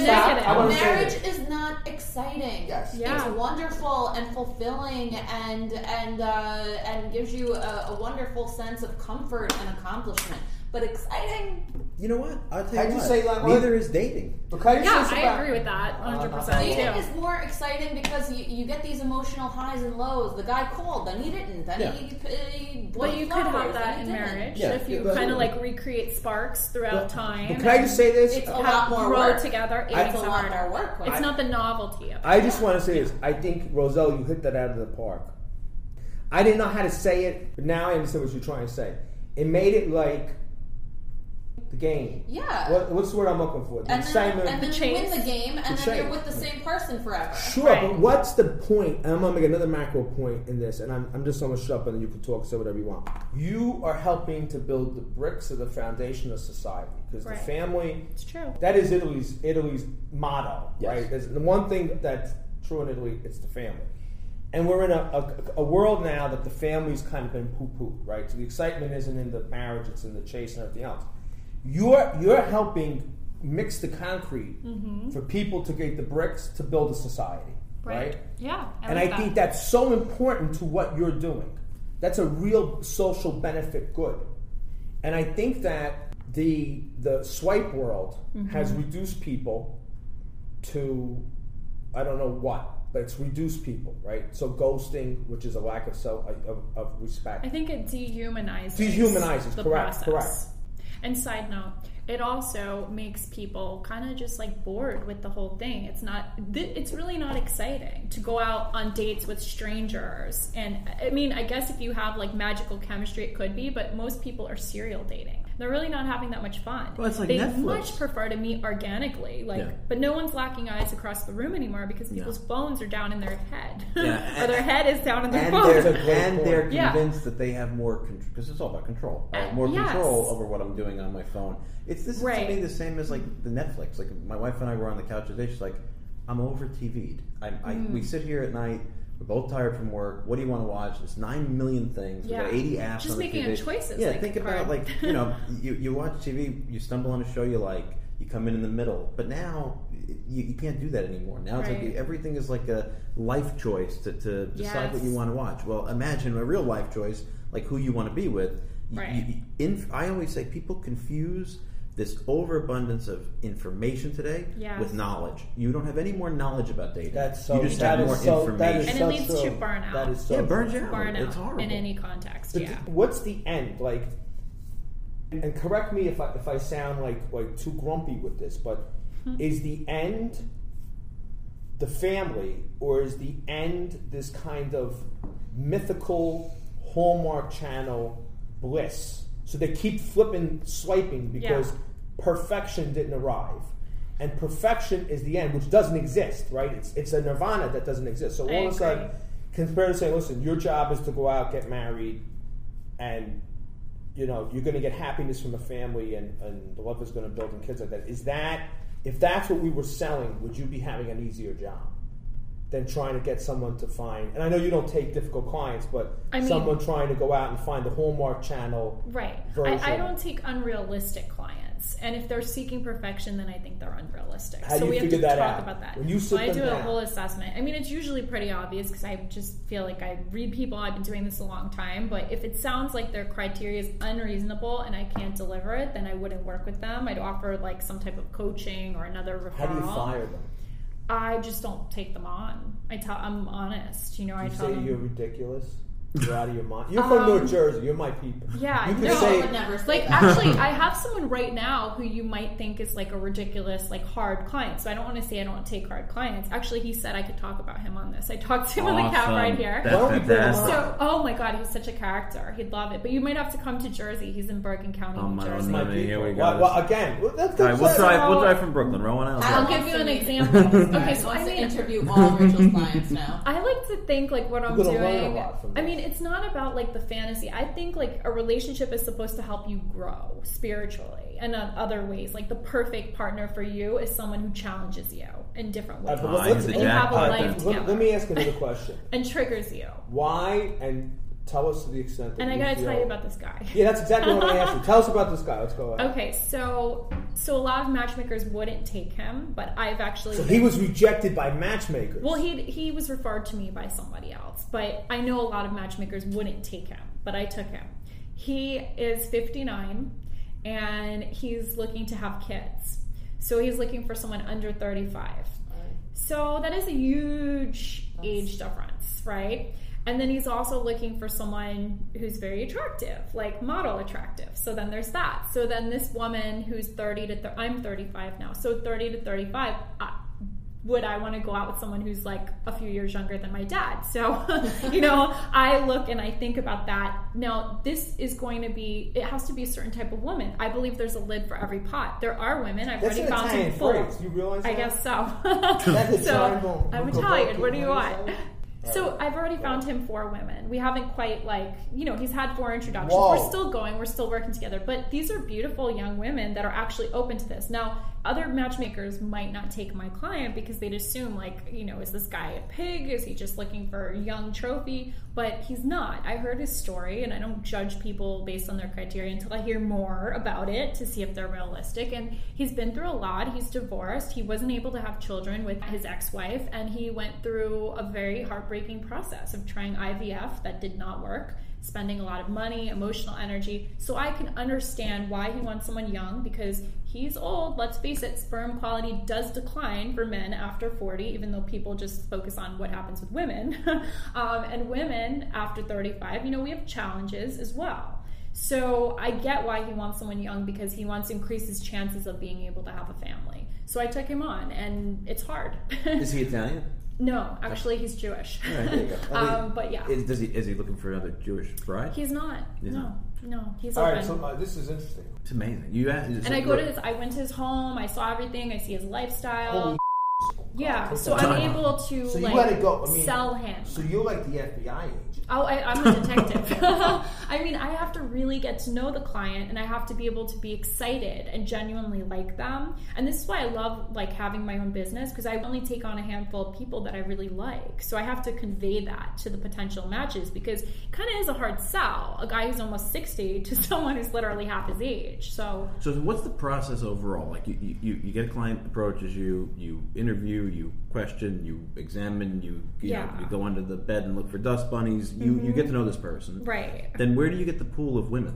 I marriage is not exciting. Yes. Yeah. It's wonderful and fulfilling, and and uh, and gives you a, a wonderful sense of comfort and accomplishment. But exciting, You know what? I'll tell you How'd you what. say that Neither is dating. Okay, yeah, so I about- agree with that 100% dating is more exciting because you, you get these emotional highs and lows. The guy called, then he didn't, then Yeah. he, he But bought you could have that in marriage Yeah, if you yeah, kind of like recreate sparks throughout time. But can I just say this? It's a lot more grow work. together. It's It's a lot harder. more work. It's not the novelty of it. I just want to say this. I think Rossella, you hit that out of the park. I didn't know how to say it, but now I understand what you're trying to say. It made it like the game. Yeah. What, what's the word I'm looking for? The and then, excitement. and then The you win the game, and The then you're with the same person forever. Sure, Right. but what's the point? And I'm gonna make another macro point in this, and I'm, I'm just gonna shut up, and then you can talk, say whatever you want. You are helping to build the bricks of the foundation of society because Right. the family. It's true. That is Italy's Italy's motto, Yes. right? There's the one thing that's true in Italy, it's the family. And we're in a, a, a world now that the family's kind of been poo-pooed, right? So the excitement isn't in the marriage, it's in the chase and everything else. You're you're helping mix the concrete for people to get the bricks to build a society, right? Yeah. I and like I think that. that's so important to what you're doing. That's a real social benefit good. And I think that the the swipe world Mm-hmm. has reduced people to I don't know what, but it's reduced people, right? So ghosting, which is a lack of self of, of respect. I think it dehumanizes. Dehumanizes, the correct, process. correct. And side note, it also makes people kind of just like bored with the whole thing. It's not. th- It's really not exciting to go out on dates with strangers. And I mean, I guess if you have like magical chemistry, it could be. But most people are serial dating. They're really not having that much fun. Well, it's like they Netflix. much prefer to meet organically. Like, Yeah. but no one's locking eyes across the room anymore because people's phones are down in their head, Yeah, or their head is down in their and phone. They're, and point. they're Yeah. convinced that they have more control because it's all about control. I have Uh, more yes. control over what I'm doing on my phone. It's this Right. to me the same as like the Netflix. Like my wife and I were on the couch today. She's like, "I'm over TV'd. I, I Mm. we sit here at night." We're both tired from work. What do you want to watch? There's nine million things. We got Yeah. 80 apps Just on the making TV. a choice Yeah, like, think about like you know, you, you watch TV, you stumble on a show you like, you come in in the middle. But now you, you can't do that anymore. Now it's Right. like everything is like a life choice to, to decide what you want to watch. Well, imagine a real life choice, like who you want to be with. You- Right. you- in, I always say people confuse this overabundance of information today Yes. with knowledge. You don't have any more knowledge about dating. That's so you just that have more so, information. That is And it so leads to burnout. That is so yeah, burns true. you out. burnout It's horrible. in any context. But yeah. what's the end like? And correct me if I if I sound like like too grumpy with this, but hmm. is the end the family or is the end this kind of mythical Hallmark Channel bliss? So they keep flipping, swiping because Yeah. perfection didn't arrive. and perfection is the end, which doesn't exist, right? It's it's a nirvana that doesn't exist. So I all of a sudden, to saying, listen, your job is to go out, get married, and you know you're going to get happiness from a family, and and the love is going to build and kids like that. Is that if that's what we were selling, would you be having an easier job? Than trying to get someone to find, and I know you don't take difficult clients, but I mean- someone trying to go out and find the Hallmark Channel Right. I, I don't take unrealistic clients, and if they're seeking perfection, then I think they're unrealistic. How so we have to that talk out? about that. When you sit Well, I do a whole assessment. I mean, it's usually pretty obvious because I just feel like I read people. I've been doing this a long time, but if it sounds like their criteria is unreasonable and I can't deliver it, then I wouldn't work with them. I'd offer like some type of coaching or another referral. How do you fire them? I just don't take them on. I tell I'm honest. You know, I tell say them you're ridiculous. You're out of your mind. You're from Um, North Jersey. You're my people. Yeah, you can no, say I would never like actually i have someone right now who you might think is like a ridiculous like hard client so i don't want to say i don't take hard clients actually he said i could talk about him on this i talked to him on the cab right here That's Why don't we bring him fantastic. so oh my god he's such a character he'd love it but you might have to come to jersey he's in bergen county Oh, new my jersey Lord. my Here we go. Well, well, again, well, that's All right, we'll that's- drive. We'll So- drive from Brooklyn. Rowan out. I'll Adam give you an to example. Okay, Okay, so wants I to mean, interview all of Rachel's clients now. I like to think like what I'm You're gonna learn a doing. I mean, it's not about like the fantasy. I think like a relationship is supposed to help you grow spiritually and in other ways. Like the perfect partner for you is someone who challenges you in different Uh, ways. but let's- he's and you have a jackpot life then. let, let me ask another question. and triggers you. Why and tell us to the extent that And I gotta feel- tell you about this guy. Yeah, that's exactly what I asked you. Tell us about this guy. Let's go ahead. Okay, so so a lot of matchmakers wouldn't take him, but I've actually So he was rejected by matchmakers. Well, he he was referred to me by somebody else, but I know a lot of matchmakers wouldn't take him, but I took him. He is 59 and he's looking to have kids. So he's looking for someone under 35. So that is a huge age difference, right? And then he's also looking for someone who's very attractive, like model attractive. So then there's that. So then this woman who's 30 to thir- I'm 35 now. So 30 to 35, I, would I want to go out with someone who's like a few years younger than my dad? So, you know, I look and I think about that. Now, this is going to be, it has to be a certain type of woman. I believe there's a lid for every pot. There are women, I've That's already found some full. You realize I that? guess so. So I'm Italian. What do you want? So I've already found him four women. We haven't quite like you know he's had four introductions. Whoa. We're still going. We're still working together. But these are beautiful young women that are actually open to this. Now other matchmakers might not take my client because they'd assume like you know is this guy a pig? Is he just looking for a young trophy? But he's not. I heard his story, and I don't judge people based on their criteria until I hear more about it to see if they're realistic. And he's been through a lot. He's divorced. He wasn't able to have children with his ex-wife, and he went through a very heartbreaking process of trying IVF that did not work. Spending a lot of money, emotional energy. So I can understand why he wants someone young because he's old. Let's face it, sperm quality does decline for men after 40, even though people just focus on what happens with women. um, and women after 35, you know, we have challenges as well. So I get why he wants someone young because he wants to increase his chances of being able to have a family. So I took him on, and it's hard. Is he Italian? no, actually, he's Jewish. All right, there you go. um, but yeah, Is, does he, is he looking for another Jewish bride? he's not. He's no, not. No, he's All open. right, so uh, this is interesting. It's amazing. You asked, and I go to his. I went to his home. I saw everything. I see his lifestyle. Holy yeah, so I'm able to So like let it go. I mean, sell him. So you're like the FBI agent. Oh, I, I'm a detective. I mean, I have to really get to know the client, and I have to be able to be excited and genuinely like them. And this is why I love like having my own business because I only take on a handful of people that I really like. So I have to convey that to the potential matches because it kind of is a hard sell. A guy who's almost sixty to someone who's literally half his age. So So what's the process overall? Like you, you, you get a client approaches you, you interview, you question, you examine, you you, Yeah. Mm-hmm. you go under the bed and look for dust bunnies. You you get to know this person. right. Then where do you get the pool of women,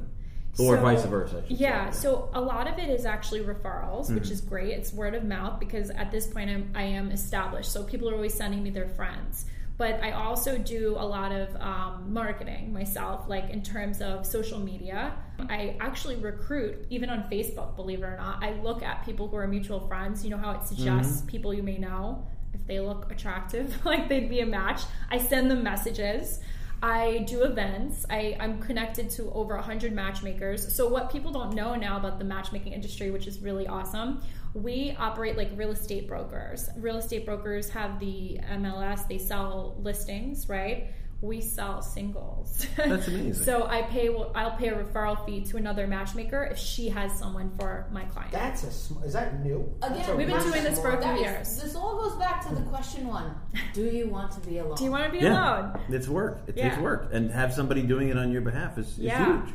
or So- vice versa? I should Yeah, say. so a lot of it is actually referrals, which Mm-hmm. is great. It's word of mouth because at this point I'm, I am established. So people are always sending me their friends. But I also do a lot of um, marketing myself, like in terms of social media. I actually recruit, even on Facebook, believe it or not. I look at people who are mutual friends. You know how it suggests Mm-hmm. people you may know if they look attractive, like they'd be a match. I send them messages. I do events. I, I'm connected to over 100 matchmakers. So, what people don't know now about the matchmaking industry, which is really awesome, we operate like real estate brokers. Real estate brokers have the MLS, they sell listings, right? We sell singles. That's amazing. so I pay. I'll pay a referral fee to another matchmaker if she has someone for my client. That's a sm- is that new? Again, That's We've been really doing this for a few That years. is, this all goes back to the hmm. question one: Do you want to be alone? Do you want to be Yeah, alone? it's work. It Yeah. takes work, and have somebody doing it on your behalf is, is Yeah. huge.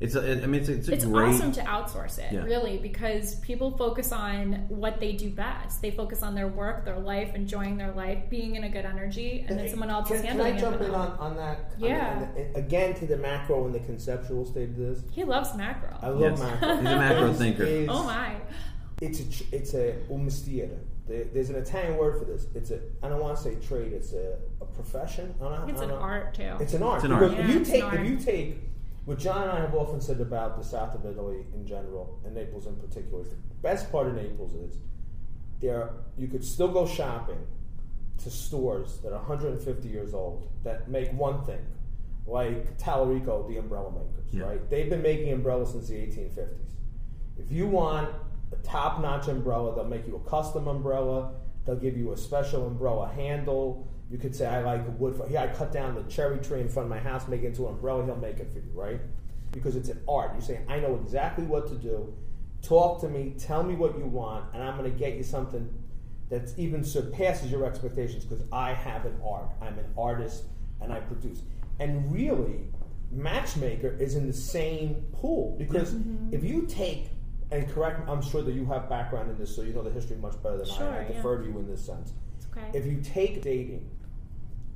It's a, I mean, it's, a- it's a It's great. awesome to outsource it, Yeah. really, because people focus on what they do best. They focus on their work, their life, enjoying their life, being in a good energy, and then someone else can, is can I it. jump in on, on that? on Yeah. the- on the- again, to the macro and the conceptual stage of this. He loves macro. I love Yes. macro. He's a macro thinker. it's- oh my! It's a tr- it's a um, un mestiere. There's an Italian word for this. It's a I don't want to say trade. It's a, a profession. I don't, It's I an don't- art too. It's an art. It's an because art. if you take if you take what John and I have often said about the south of Italy in general and Naples in particular, is the best part of Naples is there you could still go shopping to stores that are 150 years old that make one thing, like Talarico, the umbrella makers, Yeah. right? They've been making umbrellas since the 1850s. If you want a top-notch umbrella, they'll make you a custom umbrella. They'll give you a special umbrella handle. You could say, I like wood. For, here, I cut down the cherry tree in front of my house, make it into an umbrella. He'll make it for you, right? Because it's an art. You say, I know exactly what to do. Talk to me. Tell me what you want, and I'm going to get you something that even surpasses your expectations because I have an art. I'm an artist, and I produce. And really, matchmaker is in the same pool because mm-hmm. if you take and correct, I'm sure that you have background in this, so you know the history much better than I. Sure, I yeah. defer to you in this sense. It's okay. If you take dating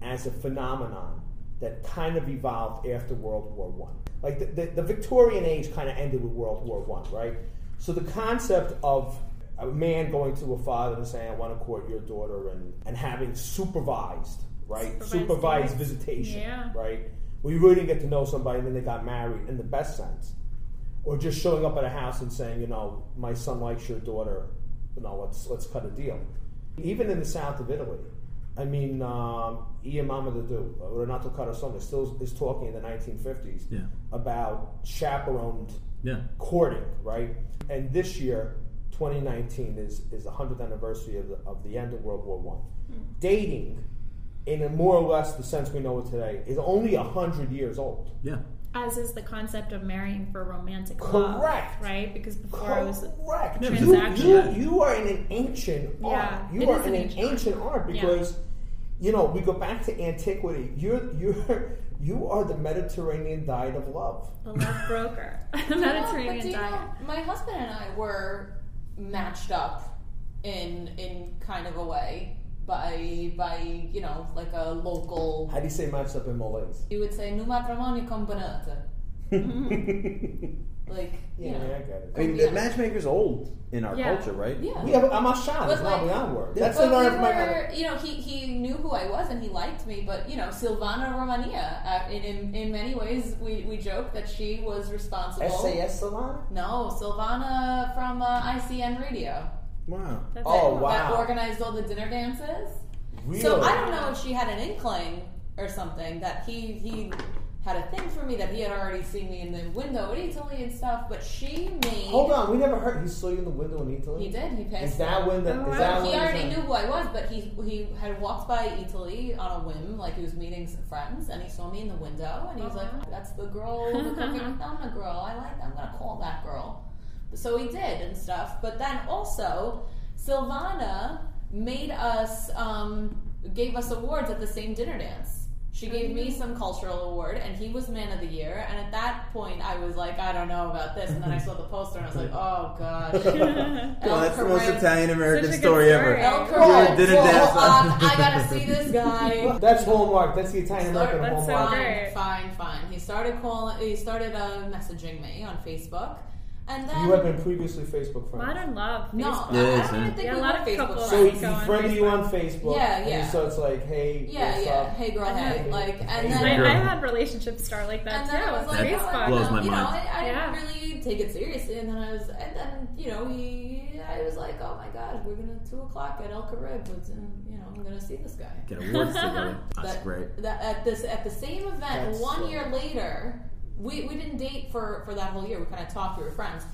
as a phenomenon that kind of evolved after World War One, like the, the, the Victorian age kind of ended with World War One, right? So the concept of a man going to a father and saying, "I want to court your daughter," and and having supervised, right, Supervised supervised visitation, Yeah. right, where you really didn't get to know somebody and then they got married in the best sense, or just showing up at a house and saying, you know, my son likes your daughter, you know, let's let's cut a deal. Even in the south of Italy, I mean, um, Ia Mamadou, uh, Renato Carosone, still is talking in the 1950s Yeah. about chaperoned Yeah. courting, right? And this year, 2019, is is the 100th anniversary of the, of the end of World War One. Hmm. Dating, in a more or less the sense we know it today, is only 100 years old. Yeah. As is the concept of marrying for romantic Correct. love, right? Because before it was Correct. Yeah, You, you, you are in an ancient Yeah, art. You it are is in an an ancient ancient art Yeah. Because, you know, we go back to antiquity. You're you're you are the Mediterranean diet of love. the love broker, the You know, Mediterranean but do you diet. know, my husband and I were matched up in in kind of a way by by you know like a local. How do you say matched up in Malays? You would say nu matrimonio combinato. Like you Yeah. I get it. I mean, Yeah. the matchmaker's old in our Yeah. culture, right? Yeah. Yeah, but I'm a shot. It's not like- beyond word. That's but an art we of my were, you know, he, he knew who I was and he liked me, but you know, Silvana Romania. Uh, in, in in many ways, we, we joke that she was responsible. SAS Salon? No, Silvana from uh, ICN Radio Wow. That's oh, it. wow. that organized all the dinner dances. really? So I don't know if she had an inkling or something that he he had a thing for me that he had already seen me in the window at Eataly and stuff, but she made. Hold on, we never heard. He saw you in the window in Eataly? He did. He passed. Is that when the. Oh, is wow. that he when already knew who I was, but he he had walked by Eataly on a whim, like he was meeting some friends, and he saw me in the window, and he was like, oh, "That's the girl, the cooking Madonna girl. I like. I'm gonna call that girl." So he did and stuff. But then also, Silvana made us um, gave us awards at the same dinner dance. She gave me some cultural award, and he was man of the year. And at that point, I was like, I don't know about this. And then I saw the poster, and I was like, Oh gosh. Well, that's the most Italian American Such a good story ever. story. El Well, Coral. dinner dance. um, I gotta see this guy. That's Hallmark. That's the Italian American That's so Hallmark. Fine, fine, fine. He started calling. He started uh, messaging me on Facebook, and then You have been previously Facebook friends. Modern love. no, Facebook. I, Yeah, I it's, don't even think Yeah, we a lot of Facebook couples So friends. he Go on friended you on Facebook. Yeah, and yeah. So it's like, hey, Yeah, what's yeah. up? Hey, girl, hey, like, and Hey, then I, girl. I had relationships start like that and too. then I was like, That oh, Facebook. blows no, my you mind. know, I, I Yeah. didn't really take it seriously. And then I was, and then you know, he, I was like, oh my god, we're gonna two o'clock at El Caribe. But, uh, you know, I'm gonna see this guy. Get awards together. That's that, great. That at this at the same event, That's one so- year later, we, we didn't date for for that whole year. We kind of talked. We were friends.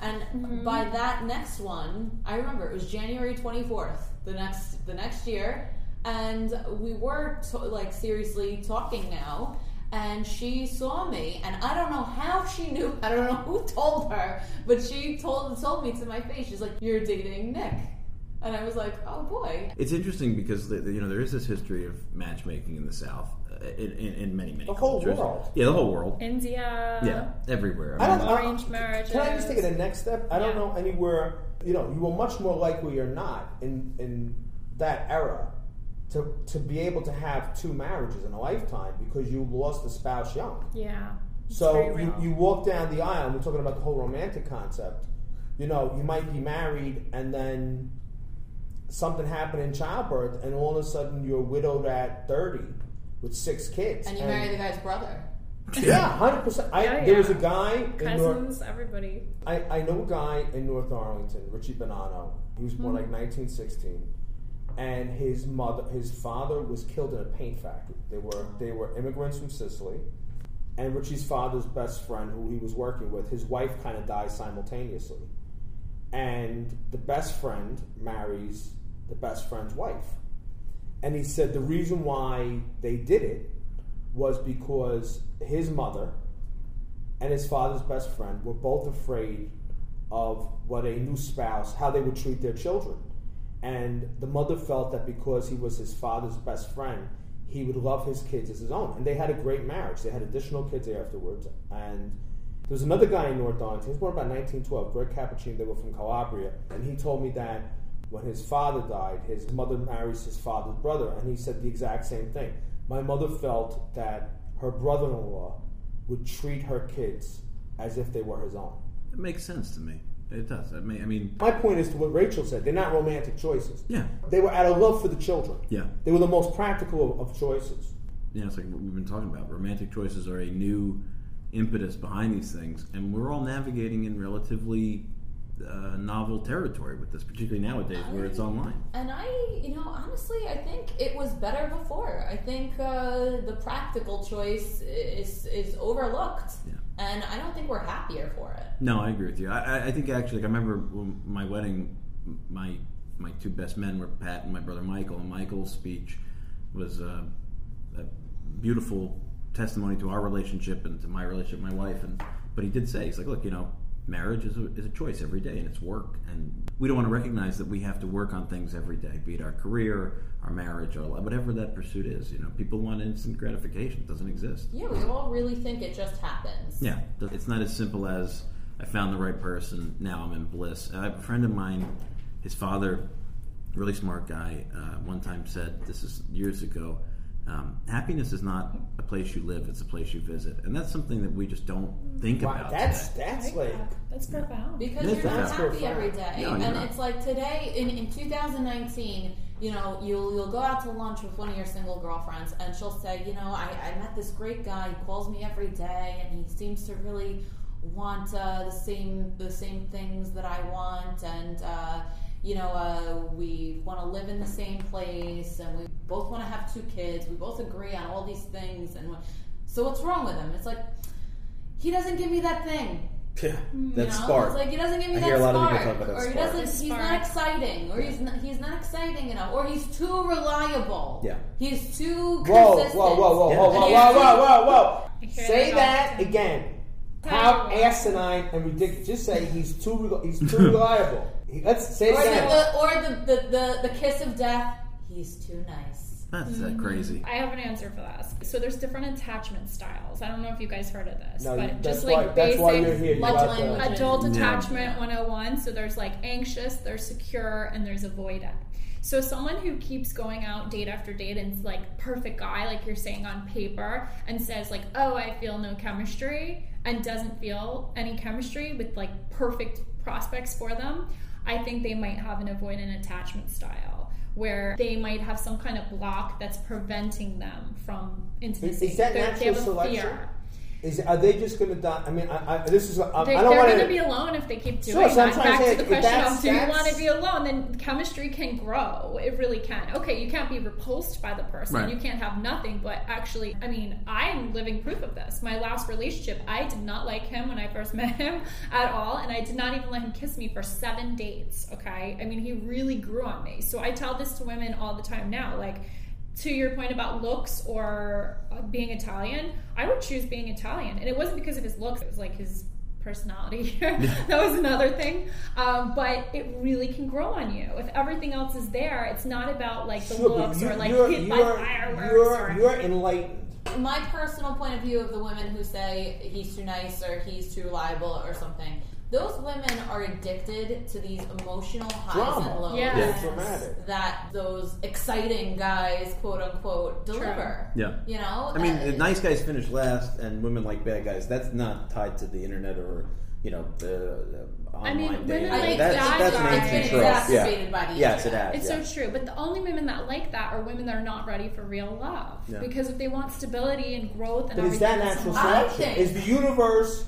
And mm-hmm. by that next one, I remember it was January 24th, the next the next year, and we were to, like seriously talking now. And she saw me, and I don't know how she knew. I don't know who told her, but she told told me to my face. She's like, "You're dating Nick," and I was like, "Oh boy." It's interesting because the, the- you know there is this history of matchmaking in the South, Uh, in, in, in many many The whole cultures. world. Yeah, the whole world. India. yeah, everywhere. I don't. I- Arranged marriages. Can I just take it a next step? I don't Yeah. know anywhere. You know, you were much more likely or not in in that era to to be able to have two marriages in a lifetime because you lost a spouse young. Yeah. So you, real. you walk down the aisle, and we're talking about the whole romantic concept. You know, you might be married, and then something happened in childbirth, and all of a sudden you're widowed at thirty with six kids. And you marry the guy's brother. Yeah, hundred percent. I Yeah, there was a yeah. guy in North, cousins, everybody. I, I know a guy in North Arlington, Richie Bonanno. He was born mm-hmm. like 1916, and his mother, his father was killed in a paint factory. They were they were immigrants from Sicily, and Richie's father's best friend, who he was working with, his wife kind of dies simultaneously, and the best friend marries the best friend's wife, and he said the reason why they did it was because his mother and his father's best friend were both afraid of what a new spouse, how they would treat their children. And the mother felt that because he was his father's best friend, he would love his kids as his own. And they had a great marriage. They had additional kids afterwards. And there was another guy in North Arlington, he was born about 1912, Greg Cappuccino, they were from Calabria. And he told me that when his father died, his mother marries his father's brother. And he said the exact same thing. My mother felt that her brother in law would treat her kids as if they were his own. It makes sense to me. It does. I mean, I mean, My point is to what Rachel said. They're not romantic choices. yeah, They were out of love for the children. yeah. They were the most practical of, of choices. Yeah, it's like what we've been talking about. Romantic choices are a new impetus behind these things, and we're all navigating in relatively uh, novel territory with this, particularly nowadays where it's online. And I, you know, honestly, I think it was better before. I think uh, the practical choice is is overlooked, Yeah. and I don't think we're happier for it. No, I agree with you. I, I- I think actually, like, I remember my wedding, my my two best men were Pat and my brother Michael, and Michael's speech was uh, a beautiful testimony to our relationship and to my relationship with my wife. And but he did say, he's like, look, you know, marriage is a, is a choice every day, and it's work, and we don't want to recognize that we have to work on things every day, be it our career, our marriage, our or whatever that pursuit is. You know, people want instant gratification; it doesn't exist. Yeah, we all really think it just happens. Yeah, it's not as simple as I found the right person. Now I'm in bliss. I have a friend of mine. His father, really smart guy, uh, one time said, "This is years ago. Um, happiness is not a place you live; it's a place you visit." And that's something that we just don't think Wow, about. that's today. that's Like like that. That's profound. Because That's you're not happy every day, No, and not. it's like today in, in 2019. You know, you'll you'll go out to lunch with one of your single girlfriends, and she'll say, you know, I, I met this great guy. He calls me every day, and he seems to really want uh, the same the same things that I want, and uh, you know, uh, we want to live in the same place, and we both want to have two kids. We both agree on all these things, and so what's wrong with him? It's like he doesn't give me that thing. yeah, You that know? spark. It's like he doesn't give me I that hear a lot of spark, people talk about that or he doesn't. He's not exciting, or he's not, he's not exciting enough, or he's too reliable. Yeah. he's too Whoa, consistent. whoa, whoa, whoa, Yeah. whoa, whoa, whoa, whoa, whoa, whoa! Say that that often. again. How asinine and ridiculous! Just say he's too rel- he's too reliable. He- Let's say Or, the, the, or the, the, the, the kiss of death. He's too nice. That's that crazy. I have an answer for that. So there's different attachment styles. I don't know if you guys heard of this, No, but that's just why like that's basic why you're here. You're love out there. language. adult Yeah. attachment 101 so there's like anxious there's secure and there's avoidant so someone who keeps going out date after date and is like perfect guy like you're saying on paper and says like oh i feel no chemistry and doesn't feel any chemistry with like perfect prospects for them i think they might have an avoidant attachment style where they might have some kind of block that's preventing them from intimacy Is that natural selection? fear. Is are they just going to die? I mean, I, I, this is. I, They, I don't they're want going to be alone if they keep doing Sure, so I'm that. trying to Back say, to the if question that's- of do you want to be alone? Then chemistry can grow. It really can. Okay, you can't be repulsed by the person. Right. You can't have nothing. But actually, I mean, I'm living proof of this. My last relationship, I did not like him when I first met him at all, and I did not even let him kiss me for seven dates. Okay, I mean, he really grew on me. So I tell this to women all the time now, like to your point about looks or uh, being Italian, I would choose being Italian. And it wasn't because of his looks, it was like his personality. that was another thing. Um, but it really can grow on you. If everything else is there, it's not about like the Sure, looks you- or like you're, hit by you're, fireworks. you're, or, you're enlightened. my personal point of view of the women who say he's too nice or he's too reliable or something, those women are addicted to these emotional highs Drama. and lows Yeah. Yeah, dramatic. that those exciting guys, quote unquote, deliver. Yeah. You know? I mean, Uh, the nice guys finish last, and women like bad guys. That's not tied to the internet or you know the, the online I mean, women dating. like that's bad that's guys. mainstream It's trope. exacerbated Yeah. by the yes, it has. It's yeah. so true, but the only women that like that are women that are not ready for real love. Yeah. Because if they want stability and growth and But is that natural I selection? think- Is the universe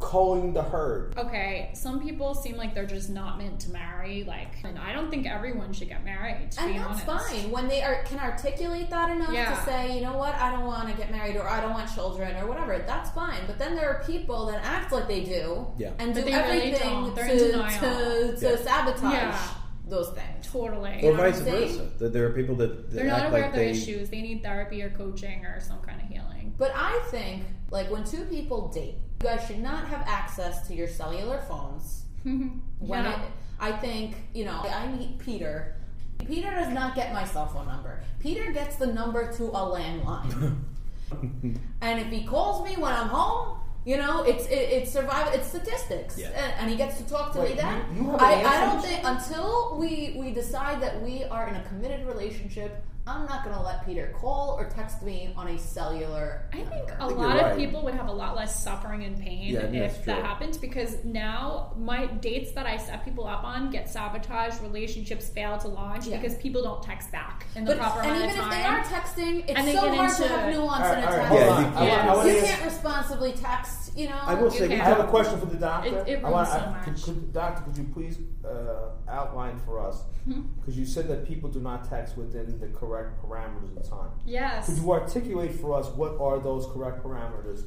culling the herd? Okay, some people seem like they're just not meant to marry. Like, and I don't think everyone should get married. To and be that's honest. fine when they are can articulate that enough Yeah. to say, you know what, I don't want to get married or I don't want children or whatever. That's fine. But then there are people that act like they do Yeah. and But do they really everything don't. They're in to, to, to Yeah. sabotage Yeah. those things. Totally. Or You know what vice versa. That there are people that, that They're not act aware like of their they. issues. They need therapy or coaching or some kind of healing. But I think, like, when two people date, you guys should not have access to your cellular phones. when Yeah. it, I think, you know, I meet Peter. Peter does not get my cell phone number. Peter gets the number to a landline. and if he calls me when I'm home, you know, it's it, it's survival, it's statistics, Yeah. and, and he gets to talk to Wait, me then. you- you I, an I don't think until we we decide that we are in a committed relationship, I'm not going to let Peter call or text me on a cellular. I think number. a think lot you're of right. people would have a lot less suffering and pain Yeah, if that true. happened because now my dates that I set people up on get sabotaged, relationships fail to launch Yeah. because people don't text back in the But, proper and amount even if they are texting, it's so get hard to have nuance All right, in a text. hold Yeah, on. you- I, want- I yeah. You ask- can't responsibly text, you know. I will say you we I have a question for the doctor. It- it I want, so I, could, much. could, doctor, could you please uh, outline for us? Because you said that people do not text within the correct parameters of time. yes. Could you articulate for us what are those correct parameters?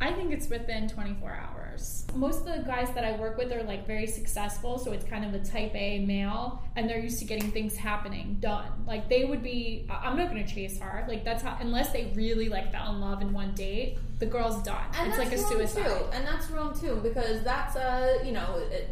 I think it's within 24 hours. Most of the guys that I work with are like very successful, so it's kind of a type A male, and they're used to getting things happening, done. Like they would be, I- I'm not gonna chase her. Like that's how, unless they really like fell in love in one date, the girl's done. and it's that's like a wrong suicide. too, and that's wrong too because that's a, you know it,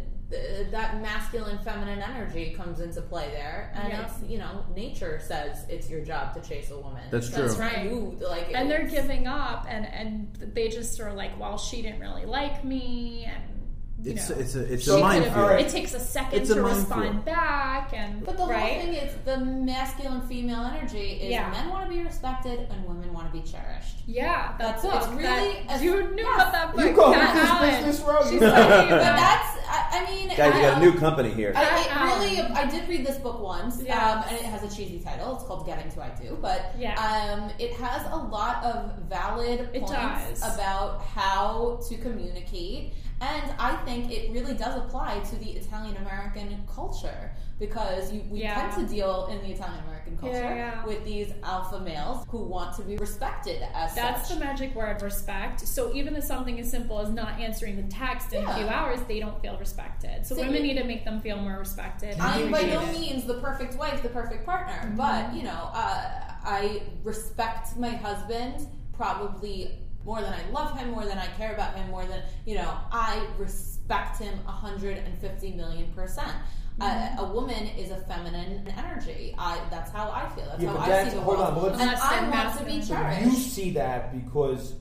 that masculine feminine energy comes into play there, and Yeah. it's you know nature says it's your job to chase a woman. That's That's true. Right. You, like, And they're giving up, and and they just are like, well, she didn't really like me, and you It's know. it's a it's a could minefield. have- It takes a second It's to minefield. respond back, and But the right? whole thing is the masculine female energy is Yeah. men want to be respected and women want to be cherished. Yeah, that's, That's it. it's really That- a- you knew yes. about that book. You go Kat with this Allen. business road. She's You- talking But that's I, I mean Guys, you got a new company here. I, Kat really, I did read this book once, Yes. um, and it has a cheesy title. It's called "Getting to I Do," but Yeah. um, it has a lot of valid points about how to communicate, and I think it really does apply to the Italian American culture because you, we Yeah. tend to deal in the Italian American culture Yeah, yeah. with these alpha males who want to be respected as That's such. the magic word, respect. So even if something as simple as not answering the text in a few hours, they don't feel respected. So See, women need to make them feel more respected. I'm by no means the perfect wife, the perfect partner, Mm-hmm. but you know, uh, I respect my husband probably more than I love him, more than I care about him, more than you know. I respect him 150 million percent. Uh, a woman is a feminine energy. I that's how I feel. That's Yeah, how I see the hold world, on, but let's- and I want to be cherished. You see that because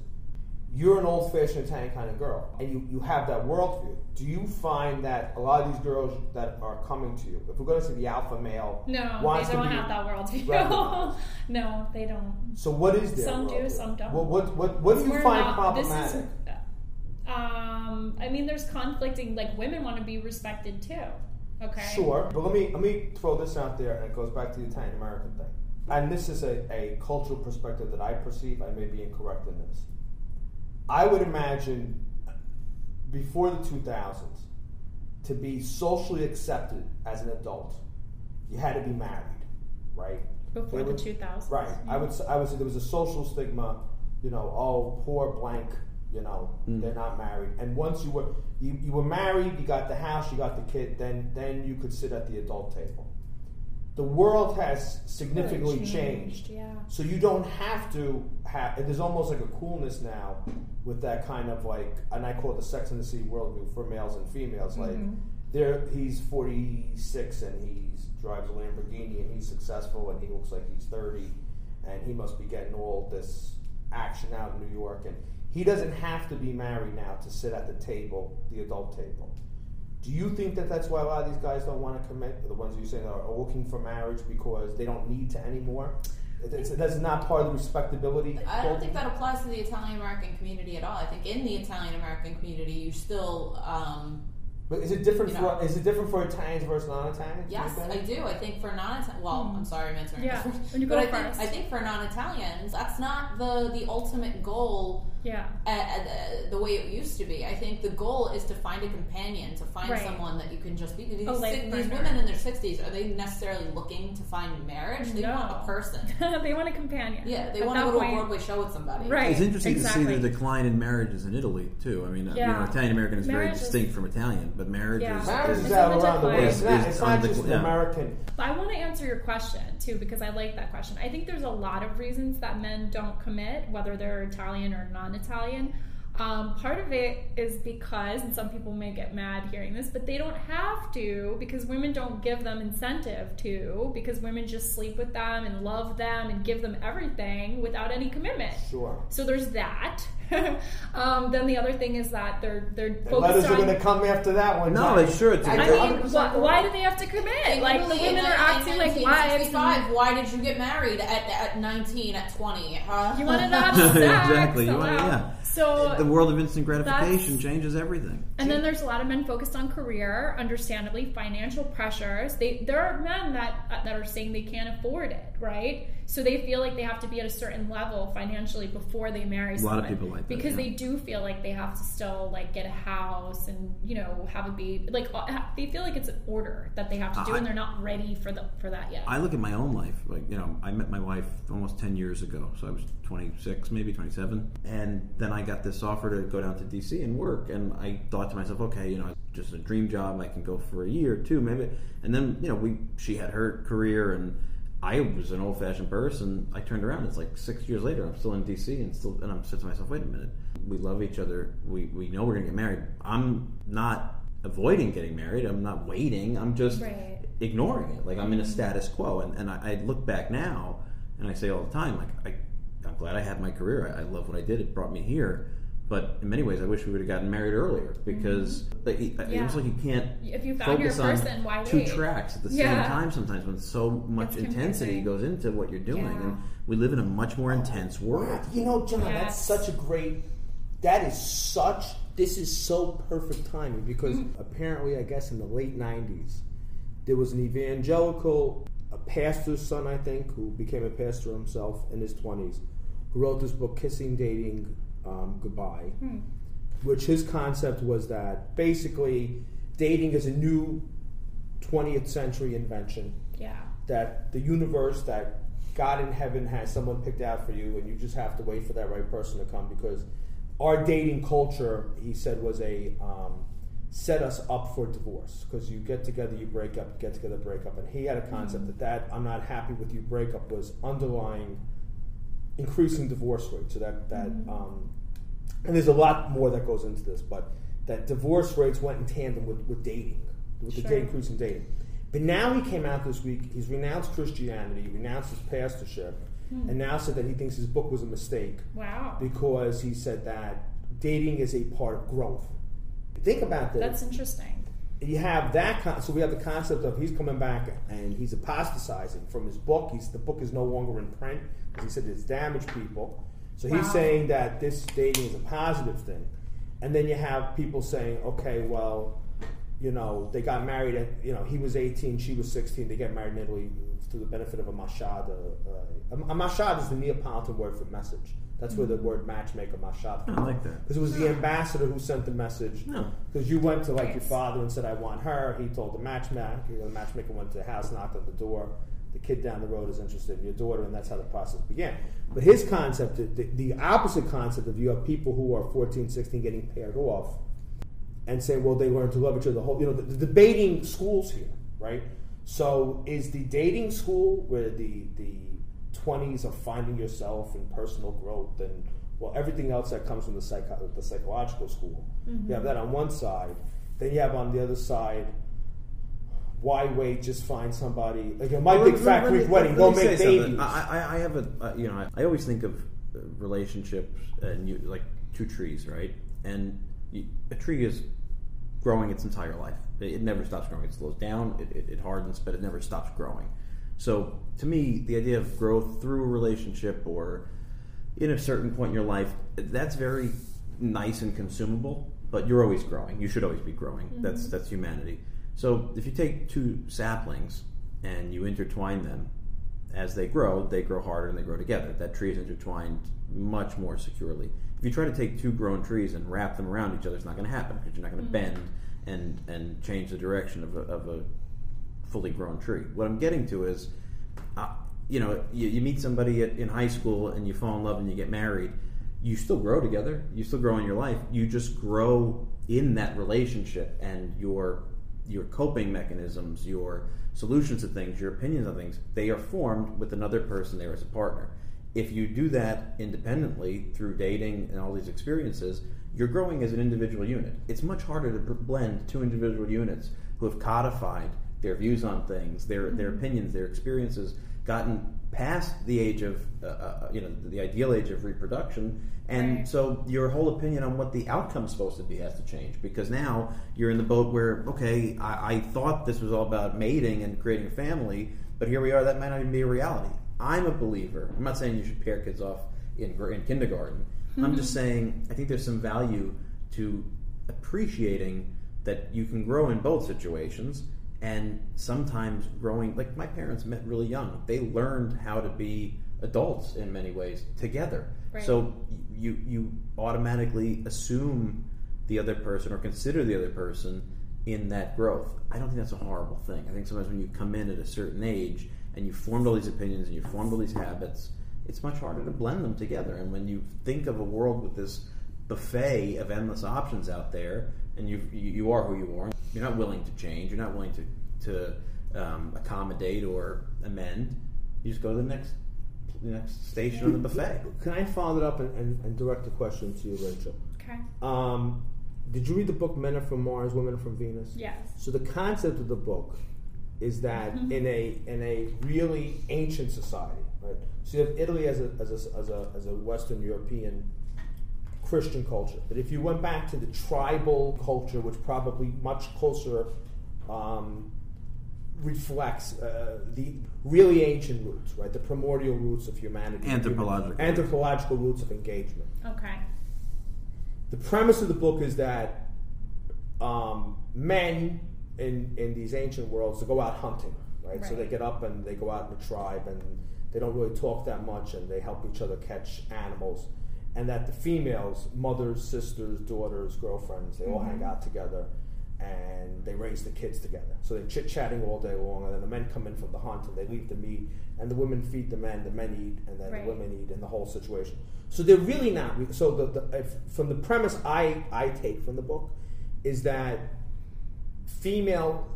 you're an old fashioned Italian kind of girl and you, you have that worldview. Do you find that a lot of these girls that are coming to you, if we're going to say the alpha male, No, wants they don't be have that worldview. no, they don't. So what is their Some do, some don't. What what what, what do you We're find not- this is- problematic? um, I mean, there's conflicting. Like women want to be respected too. Okay. Sure, but let me let me throw this out there, and it goes back to the Italian American thing. And this is a, a cultural perspective that I perceive. I may be incorrect in this. I would imagine before the 2000s, to be socially accepted as an adult, you had to be married, right? Before There the was- 2000s. Right. I would s- I would say there was a social stigma, you know, oh poor blank, you know, hmm. they're not married. And once you were you, you were married, you got the house, you got the kid, then then you could sit at the adult table. The world has significantly Changed, changed. yeah. So you don't have to have. There's almost like a coolness now with that kind of like, and I call it the Sex and the City worldview for males and females. Like, Mm-hmm. there, he's 46 and he drives a Lamborghini and he's successful and he looks like he's 30, and he must be getting all this action out in New York. And he doesn't have to be married now to sit at the table, the adult table. Do you think that that's why a lot of these guys don't want to commit? The ones you say are looking for marriage because they don't need to anymore. It's, that's not part of the respectability. I don't think that applies to the Italian American community at all. I think in the Italian American community, you still. Um, But is it different for know. is it different for Italians versus non-Italians? yes, I do. I think for non well, I'm sorry, I'm answering. Yeah, when you but go I think, first. I think for non-Italians, that's not the the ultimate goal. Yeah. uh, uh, the way it used to be. I think the goal is to find a companion, to find Right. someone that you can just be. These, si- these women in their sixties are they necessarily looking to find marriage? They No. want a person. they want a companion. Yeah, they At want to that go to a Broadway show with somebody. Right. It's interesting exactly. to see the decline in marriages in Italy too. I mean, uh, you know, Italian American is very Marriage is- distinct from Italian, but marriage Yeah. is, Marriage is is out around the world. decline. It's not, it's not on just yeah. American. But I want to answer your question too because I like that question. I think there's a lot of reasons that men don't commit, whether they're Italian or non-Italian. Um, part of it is because, and some people may get mad hearing this, but they don't have to because women don't give them incentive to because women just sleep with them and love them and give them everything without any commitment. Sure. So there's that. um, then the other thing is that they're they're And focused letters are going to come after that one. No, they sure, it's a I I good- mean, why, why do they have to commit? In Like the women are acting like wives. and- Why did you get married at, at 19, at 20? Huh? You wanted to have sex. exactly. You want, allow- yeah. So the world of instant gratification changes everything. And then there's a lot of men focused on career, understandably, financial pressures. They there are men that that are saying they can't afford it, right? So they feel like they have to be at a certain level financially before they marry A someone. lot of people like that, because yeah. they do feel like they have to still like get a house and you know have a baby. Like they feel like it's an order that they have to do, I- and they're not ready for the for that yet. I look at my own life. Like you know, I met my wife almost ten years ago, so I was twenty six, maybe twenty seven, and then I got this offer to go down to DC and work, and I thought to myself, okay, you know, it's just a dream job. I can go for a year or two, maybe, and then you know, we she had her career and. I was an old-fashioned person. I turned around. It's like six years later. I'm still in DC, and still, and I'm said to myself, "Wait a minute. We love each other. We we know we're gonna get married. I'm not avoiding getting married. I'm not waiting. I'm just Right. ignoring it. Like I'm in a status quo. And, and I, I look back now and I say all the time, like I, I'm glad I had my career. I, I love what I did. It brought me here. But in many ways, I wish we would have gotten married earlier because like, it- Mm-hmm. Yeah. it's like you can't If you found your focus on person, why two wait? tracks at the Yeah. same time. Sometimes when so much It's intensity confusing. goes into what you're doing, Yeah. and we live in a much more intense world. You know, John, that's such a great. That is such. This is so perfect timing because Mm-hmm. apparently, I guess in the late '90s, there was an evangelical, a pastor's son, I think, who became a pastor himself in his 20s, who wrote this book, "Kissing, Dating, um, Goodbye," which his concept was that basically dating is a new 20th century invention yeah. that the universe, that God in heaven has someone picked out for you, and you just have to wait for that right person to come. Because our dating culture, he said, was a um, set us up for divorce. Because you get together, you break up, you get together, break up, and he had a concept that that I'm not happy with you breakup was underlying increasing divorce rate. So that that um, and there's a lot more that goes into this, but that divorce rates went in tandem with, with dating, with the Sure. day increase in dating. But now he came out this week. He's renounced Christianity, renounced his pastorship, hmm. and now said that he thinks his book was a mistake Wow. because he said that dating is a part of growth. Think about this That's interesting. you have that con- so we have the concept of he's coming back and he's apostatizing from his book he's the book is no longer in print because he said it's damaged people so he's Wow. saying that this dating is a positive thing and then you have people saying okay well you know they got married at you know he was 18 she was 16 they get married in italy through the benefit of a mashad uh, a, a mashad is the neapolitan word for message That's where the word matchmaker, mashat. I like that. Because it was the ambassador who sent the message. No. Because you went to like your father and said, "I want her." He told the matchmaker. The matchmaker went to the house, knocked on the door. The kid down the road is interested in your daughter, and that's how the process began. But his concept, the, the opposite concept of you have people who are 14, 16 getting paired off, and say, "Well, they learn to love each other." The whole, you know, the, the debating schools here, right? So, is the dating school where the the twenties of finding yourself and personal growth and well everything else that comes from the psycho- the psychological school. You mm-hmm. have that on one side. Then you have on the other side. Why wait? Just find somebody. Like you know, my Well, big let- fat let me- Greek wedding. let Go me make say something. babies. I, I, I have a, uh, you know, I, I always think of uh, relationships and you like two trees, right? And you, a tree is growing its entire life. It, it never stops growing. It slows down, it, it, it hardens, but it never stops growing. So to me, the idea of growth through a relationship or in a certain point in your life, that's very nice and consumable. But you're always growing. You should always be growing. That's that's humanity. So if you take two saplings and you intertwine them, as they grow, they grow harder and they grow together. That tree is intertwined much more securely. If you try to take two grown trees and wrap them around each other, it's not going to happen because you're not going to bend and and change the direction of a, of a fully grown tree. What I'm getting to is, uh, you know, you, you meet somebody at, in high school and you fall in love and you get married. You still grow together. You still grow in your life. You just grow in that relationship and your your coping mechanisms, your solutions to things, your opinions on things, they are formed with another person there as a partner. If you do that independently through dating and all these experiences, you're growing as an individual unit. It's much harder to blend two individual units who have codified their views on things, their their mm-hmm. opinions, their experiences, gotten past the age of uh, uh, you know the ideal age of reproduction, and Right. so your whole opinion on what the outcome's supposed to be has to change because now you're in the boat where okay, I, I thought this was all about mating and creating a family, but here we are. That might not even be a reality. I'm a believer. I'm not saying you should pair kids off in, in kindergarten. I'm just saying I think there's some value to appreciating that you can grow in both situations and sometimes growing like my parents met really young. They learned how to be adults in many ways together. Right. so you you automatically assume the other person or consider the other person in that growth. I don't think that's a horrible thing. I think sometimes when you come in at a certain age and you formed all these opinions and you formed all these habits it's much harder to blend them together. And when you think of a world with this buffet of endless options out there and you you, you are who you are you're not willing to change you're not willing to to um, accommodate or amend you just go to the next the next station on the buffet Can I follow it up and, and, and direct the question to you, Rachel? Okay. Um, did you read the book Men Are From Mars, Women Are From Venus? Yes. So the concept of the book is that in a in a really ancient society, right? So you have Italy as a as a, as a, as a Western European Christian culture. But if you went back to the tribal culture, which probably much closer um, reflects uh, the really ancient roots, right? The primordial roots of humanity, Anthropological. anthropological roots of engagement Okay. the premise of the book is that um, men in in these ancient worlds they go out hunting, right? So they get up and they go out in the tribe and they don't really talk that much and they help each other catch animals. And that the females, mothers, sisters, daughters, girlfriends, they all hang mm-hmm. out together and they raise the kids together. So they're chit chatting all day long, and then the men come in from the hunt and they leave the meat, and the women feed the men, the men eat, and then Right. the women eat, and the whole situation. So they're really not. So the, the if, from the premise I I take from the book is that female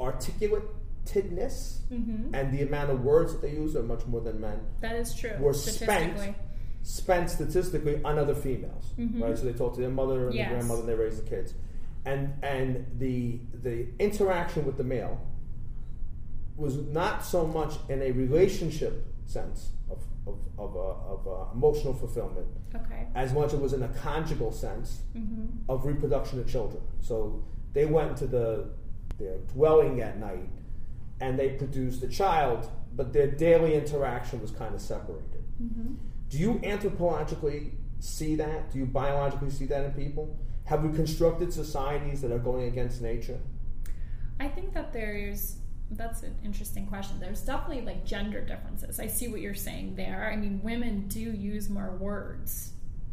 articulatedness mm-hmm. and the amount of words that they use are much more than men That is true. were spent. Spent statistically on other females, right? So they talk to their mother and Yes. their grandmother, and they raise the kids, and and the the interaction with the male was not so much in a relationship sense of of, of, uh, of uh, emotional fulfillment Okay. as much as it was in a conjugal sense of reproduction of children. So they went to the their dwelling at night and they produced a child, but their daily interaction was kind of separated. Do you anthropologically see that? Do you biologically see that in people? Have we constructed societies that are going against nature? I think that there's that's an interesting question. There's definitely like gender differences. I see what you're saying there. I mean, women do use more words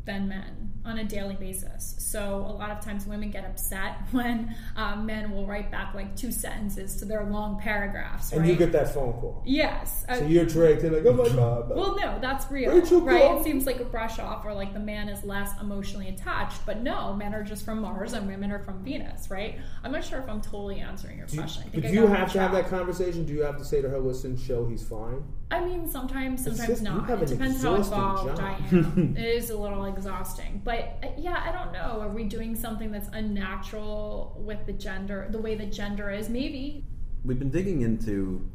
than men on a daily basis. So a lot of times women get upset when um, men will write back like two sentences to their long paragraphs. And right? you get that phone call. yes. So Uh, you're dragged in like, oh my god. well, no, that's real, Rachel right? It seems like a brush off, or like the man is less emotionally attached. But no, men are just from Mars and women are from Venus, right? I'm not sure if I'm totally answering your Do you, question. I but do you have to have that conversation? Do you have to say to her, listen, show he's fine? I mean, sometimes, sometimes just- not. It depends how involved job. I am. it is a little exhausting, but uh, yeah, I don't know. Are we doing something that's unnatural with the gender, the way the gender is? Maybe. We've been digging into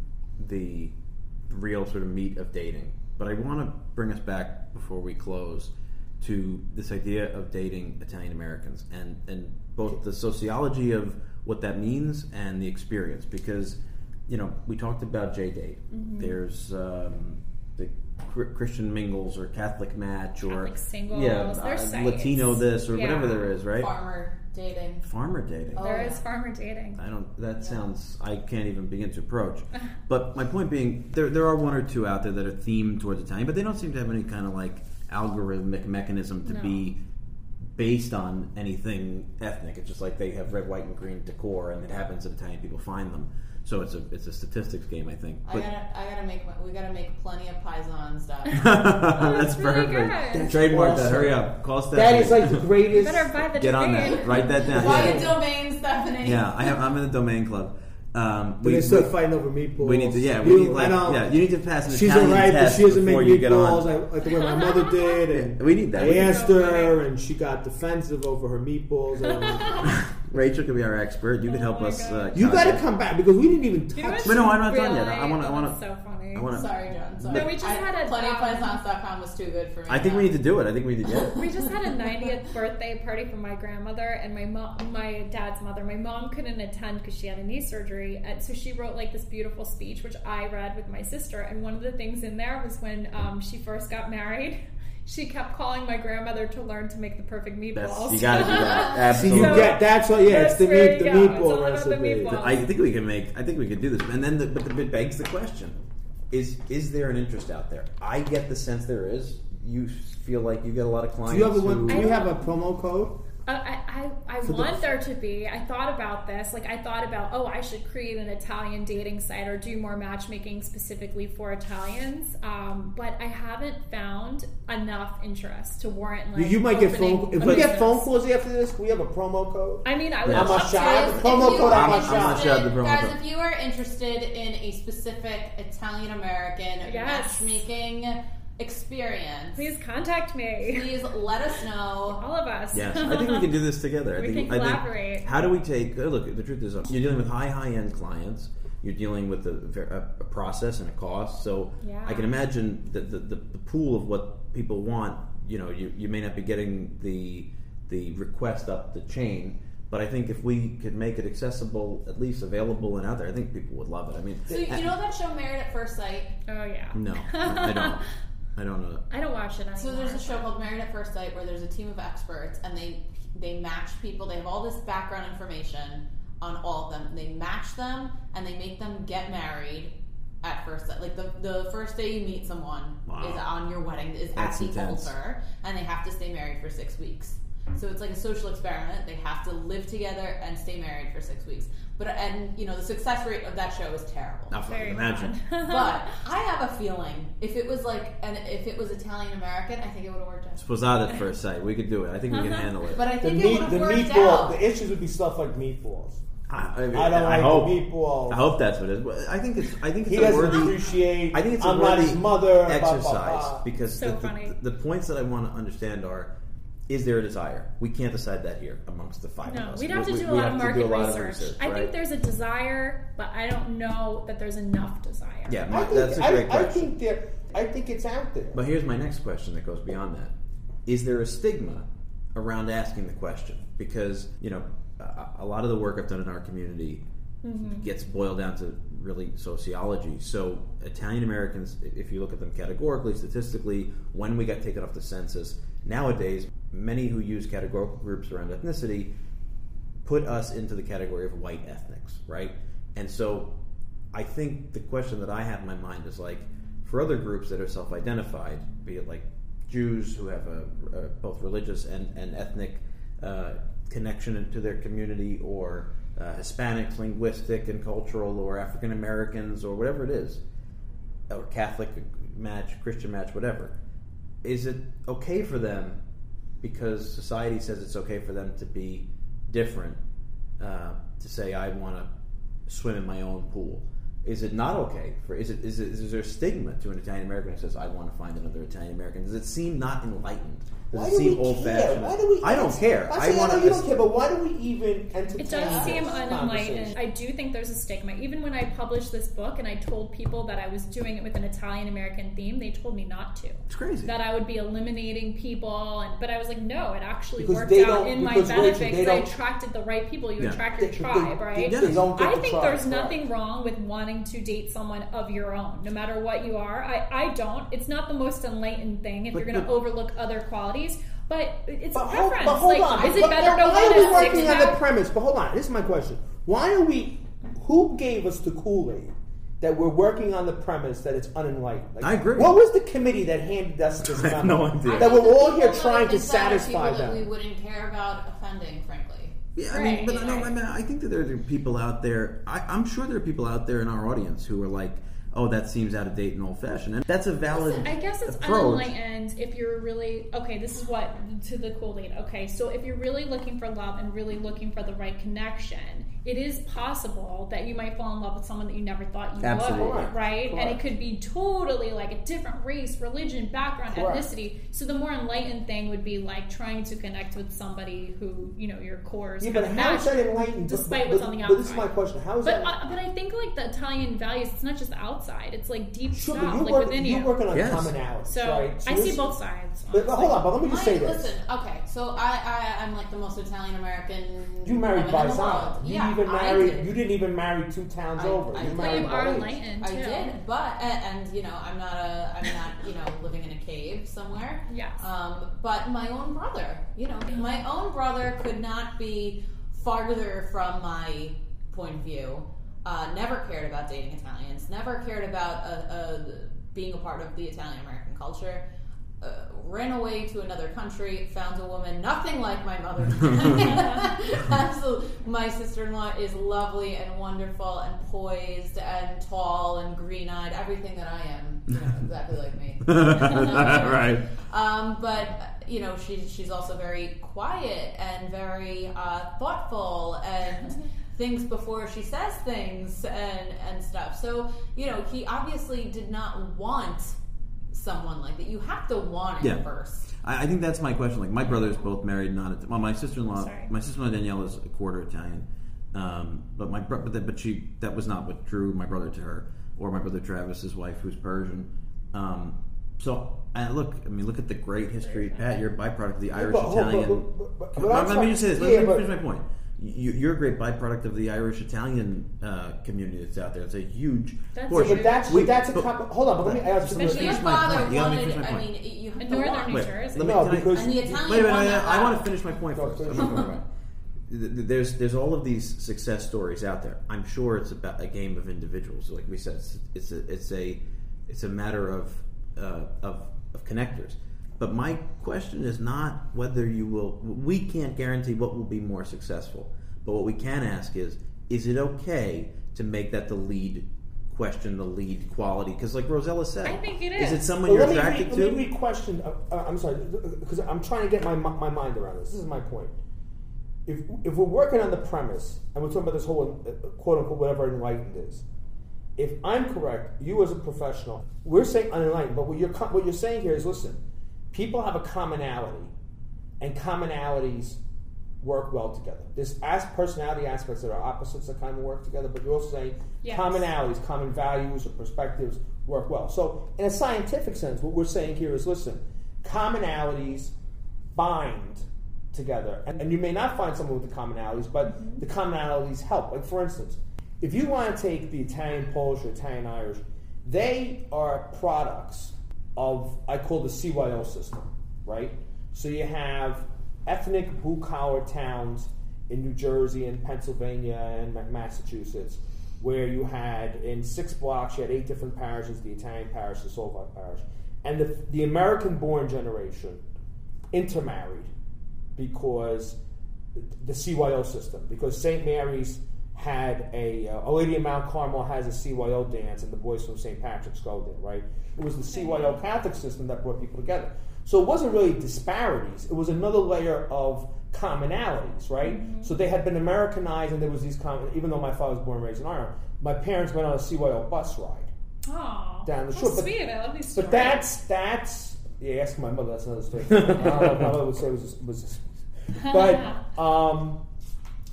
the real sort of meat of dating, but I want to bring us back before we close to this idea of dating Italian Americans and and both the sociology of what that means and the experience because you know we talked about JDate. There's um, the Christian mingles or Catholic match or Catholic singles, yeah, uh. Latino this or Yeah. whatever there is, right? Farmer dating. Farmer dating. There is yeah. farmer dating. I don't. That sounds. I can't even begin to approach. But my point being, there there are one or two out there that are themed towards Italian, but they don't seem to have any kind of like algorithmic mechanism to No. be based on anything ethnic. It's just like they have red, white, and green decor, and it happens that Italian people find them. So it's a it's a statistics game, I think. I gotta, I gotta make, my- we gotta make plenty of paisan stuff. that's, really perfect. good. Trademark that. Hurry up. Call Stephanie. That is like the greatest. better buy the Get on that. Write that down. Buy Yeah. a domain, Stephanie. Yeah, I have, I'm in the domain club. Um, When they start fighting over meatballs. We need to, yeah, we You- need like, yeah, you need to pass an She's Italian alright, but test she doesn't make you get meatballs on. like, like the way my mother did. And We need that. I We asked her, and she got defensive over her meatballs. And Rachel could be our expert. You could help my us. Uh, you got to come back because we didn't even touch. what's But no, I'm not done yet. I wanna- I oh, wanna- so funny. I want to. Sorry, John. Sorry. No, we just I, had a, plenty of um, was too good for me. I think we need to do it. I think we need to get it. We just had a 90th birthday party for my grandmother and my mom, my dad's mother. My mom couldn't attend because she had a knee surgery, and so she wrote like this beautiful speech, which I read with my sister. And one of the things in there was when um, she first got married. She kept calling my grandmother to learn to make the perfect That's, you got to do that. See, Absolutely. you get that's what. Yeah, it's the meat, the you. It's all meatball about the recipe. meatball. I think we can make. I think we can do this. And then, the, but the, it begs the question: Is is there an interest out there? I get the sense there is. You feel like you get a lot of clients. Do you have a who- Do you have a promo code? Uh, I, I, I For the- want there to be. I thought about this. Like, I thought about, oh, I should create an Italian dating site or do more matchmaking specifically for Italians. Um, but I haven't found enough interest to warrant, like, you might get opening phone. If we get phone calls after this, we have a promo code. I mean, I would Yeah. love I'm a to. shot. Guys, the if promo you code I'm not sure. I'm not sure of the promo Guys, code. if you are interested in a specific Italian American Yes. matchmaking experience, Please contact me. please let us know. All of us. Yes, I think we can do this together. I We think, can I think- collaborate. how do we take? uh, Look, the truth is, uh, you're dealing with high, high end clients. You're dealing with a, a, a process and a cost. So Yeah. I can imagine that the, the, the pool of what people want. You know, you, you may not be getting the the request up the chain. But I think if we could make it accessible, at least available and out there, I think people would love it. I mean, So you know that show Married at First Sight? Oh, yeah. no, I don't. I don't know. I don't watch it anymore. So there's a show called Married at First Sight where there's a team of experts and they they match people. They have all this background information on all of them. They match them and they make them get married at first sight. Like the the first day you meet someone Wow. is on your wedding is That's at the intense. altar and they have to stay married for six weeks. So it's like a social experiment. They have to live together and stay married for six weeks. But and you know the success rate of that show is terrible. Not Very imagine. But I have a feeling if it was like, and if it was Italian American, I think it would have worked out. Sposata at first sight. We could do it. I think we can uh-huh. handle it. But I The think it meat, would have the worked meatball. out. The issues would be stuff like meatballs. I, I, I don't I like hope. the meatballs. I hope that's what it is. Well, I think it's. I think it's He a doesn't worthy appreciate. I think it's a I'm not worthy his mother. blah, blah, exercise blah. because So the, the- The, points that I want to understand are: is there a desire? We can't decide that here amongst the five No, of us. we'd have to We- do we a lot have of market a lot of research. I think there's a desire, but I don't know that there's enough desire. Yeah, I my- think, that's a I, great I question. think there. I think it's out there. But here's my next question that goes beyond that: Is there a stigma around asking the question? Because you know, a, a lot of the work I've done in our community mm-hmm. gets boiled down to really sociology. So Italian Americans, if you look at them categorically, statistically, when we got taken off the census, nowadays many who use categorical groups around ethnicity put us into the category of white ethnics, right? And so I think the question that I have in my mind is like for other groups that are self-identified, be it like Jews who have a, a both religious and, and ethnic uh, connection to their community, or uh, Hispanics, linguistic and cultural, or African Americans, or whatever it is, or Catholic match, Christian match, whatever. Is it okay for them because society says it's okay for them to be different? Uh, to say I want to swim in my own pool. Is it not okay for? Is it is, it, is there a stigma to an Italian American who says I want to find another Italian American? Does it seem not enlightened? Does Why it do seem we old care? fashioned? Why do we? I don't care. I, I want I know you don't care, but why do we even entertain? It does seem this unenlightened. I do think there's a stigma. Even when I published this book and I told people that I was doing it with an Italian American theme, they told me not to. It's crazy. That I would be eliminating people, and but I was like, no, it actually Because worked out in my benefit because I attracted the right people. You Yeah. attract your They- tribe, they- right? they don't I think tribe, there's correct. nothing wrong with wanting to date someone of your own, no matter what you are. I, I don't. It's not the most enlightened thing if But- you're going to overlook other qualities. But it's But a hold, preference. but hold like, on. is it But- better but to why win are we working on the premise? But hold on. This is my question. Why are we? Who gave us the Kool Aid? That we're working on the premise that it's unenlightened. Like, I agree. What was the committee that handed us this I have memo? no idea. That we're all here trying to think that are satisfy people That we wouldn't care about offending, frankly. Yeah, I mean, Right, but no, right. I mean, I think that there are people out there. I, I'm sure there are people out there in our audience who are like, "Oh, that seems out of date and old fashioned," and that's a valid. I guess it's approach. unenlightened if you're really okay. This is what to the cool lead. Okay, so if you're really looking for love and really looking for the right connection, it is possible that you might fall in love with someone that you never thought you Absolutely. would, right? And it could be totally like a different race, religion, background, Correct. ethnicity. So the more enlightened thing would be like trying to connect with somebody who you know your core is Yeah, but how is that enlightened? Despite but, what's on the But this is my question. How is But that? uh, but I think like the Italian values, it's not just the outside; it's like deep Sure, stuff, you're, like working, within you're you. working on Yes. commonalities, So right? So I see both sides. But, but hold on, but let me just My- say this. Listen, okay, so I, I I'm like the most Italian American. You married woman in the paesan. world. You yeah, even I married. did. You didn't even marry two towns I- over. I you did. But married you are paesan. enlightened I did, but and, and you know, I'm not a, I'm not, you know, living in a cave somewhere. Yes. Um, but my own brother, you know, my own brother could not be farther from my point of view. Uh, never cared about dating Italians. Never cared about uh, uh, being a part of the Italian American culture. Uh, ran away to another country, found a woman nothing like my mother. Absolutely. My sister in law is lovely and wonderful and poised and tall and green eyed, everything that I am. You know, exactly like me. right. Um, but you know, she's she's also very quiet and very uh, thoughtful and thinks before she says things and and stuff. So you know, he obviously did not want someone like that. You have to want it Yeah. first. I, I think that's my question. Like my brothers both married not. Well, my sister in law, my sister in law Danielle is a quarter Italian, um, but my bro- but, that, but she that was not what drew my brother to her, or my brother Travis's wife, who's Persian. Um, so I look, I mean, look at the great history, Pat. You're a byproduct of the Irish but hold- but- Italian. Let- I'm let trying- me just say this. Let yeah, me finish my point. You, you're a great byproduct of the Irish Italian uh, community that's out there. It's a huge That's portion. But that's We- but that's a but- comp- hold on. But let me ask you Especially Your finish my father point. You let me wanted. finish my I mean, you have In northern want. New Jersey. let No, can because- And the Italian Wait, wait, won wait, that I want to finish my point Go, first. finish I'm your not point. going right. Th- There's there's all of these success stories out there. I'm sure it's about a game of individuals. Like we said, it's it's a it's a it's a matter of uh, of of connectors. But my question is not whether you will. We can't guarantee what will be more successful. But what we can ask is: Is it okay to make that the lead question, the lead quality? Because, like Rossella said, I think it Is it is. someone Well, you're let me attracted re- to? Let me re-question. Uh, uh, I'm sorry, because I'm trying to get my my mind around this. This is my point. If if we're working on the premise and we're talking about this whole uh, quote unquote whatever enlightened is, if I'm correct, you as a professional, we're saying unenlightened, but what you're what you're saying here is listen, people have a commonality, and commonalities work well together. There's as personality aspects that are opposites that kind of work together, but you're also saying Yes. commonalities, common values or perspectives work well. So, in a scientific sense, what we're saying here is listen, commonalities bind together. And, and you may not find someone with the commonalities, but mm-hmm. the commonalities help. Like, for instance, if you want to take the Italian Polish or Italian Irish, they are products of, I call the CYO system, right? So you have ethnic blue collar towns in New Jersey and Pennsylvania and Massachusetts where you had in six blocks, you had eight different parishes: the Italian parish, the Slovak parish, and the the American-born generation intermarried because the CYO system, because St. Mary's had a uh, A Lady of Mount Carmel has a CYO dance, and the boys from St. Patrick's go there, right? It was the CYO Catholic system that brought people together. So it wasn't really disparities; it was another layer of commonalities, right? So they had been Americanized, and there was these common. Even though my father was born and raised in Ireland, my parents went on a CYO bus ride Aw, down the shore. But- sweet. I love these stories. but that's that's yeah. Ask my mother. That's another story. I don't know my mother would say it was was. But um,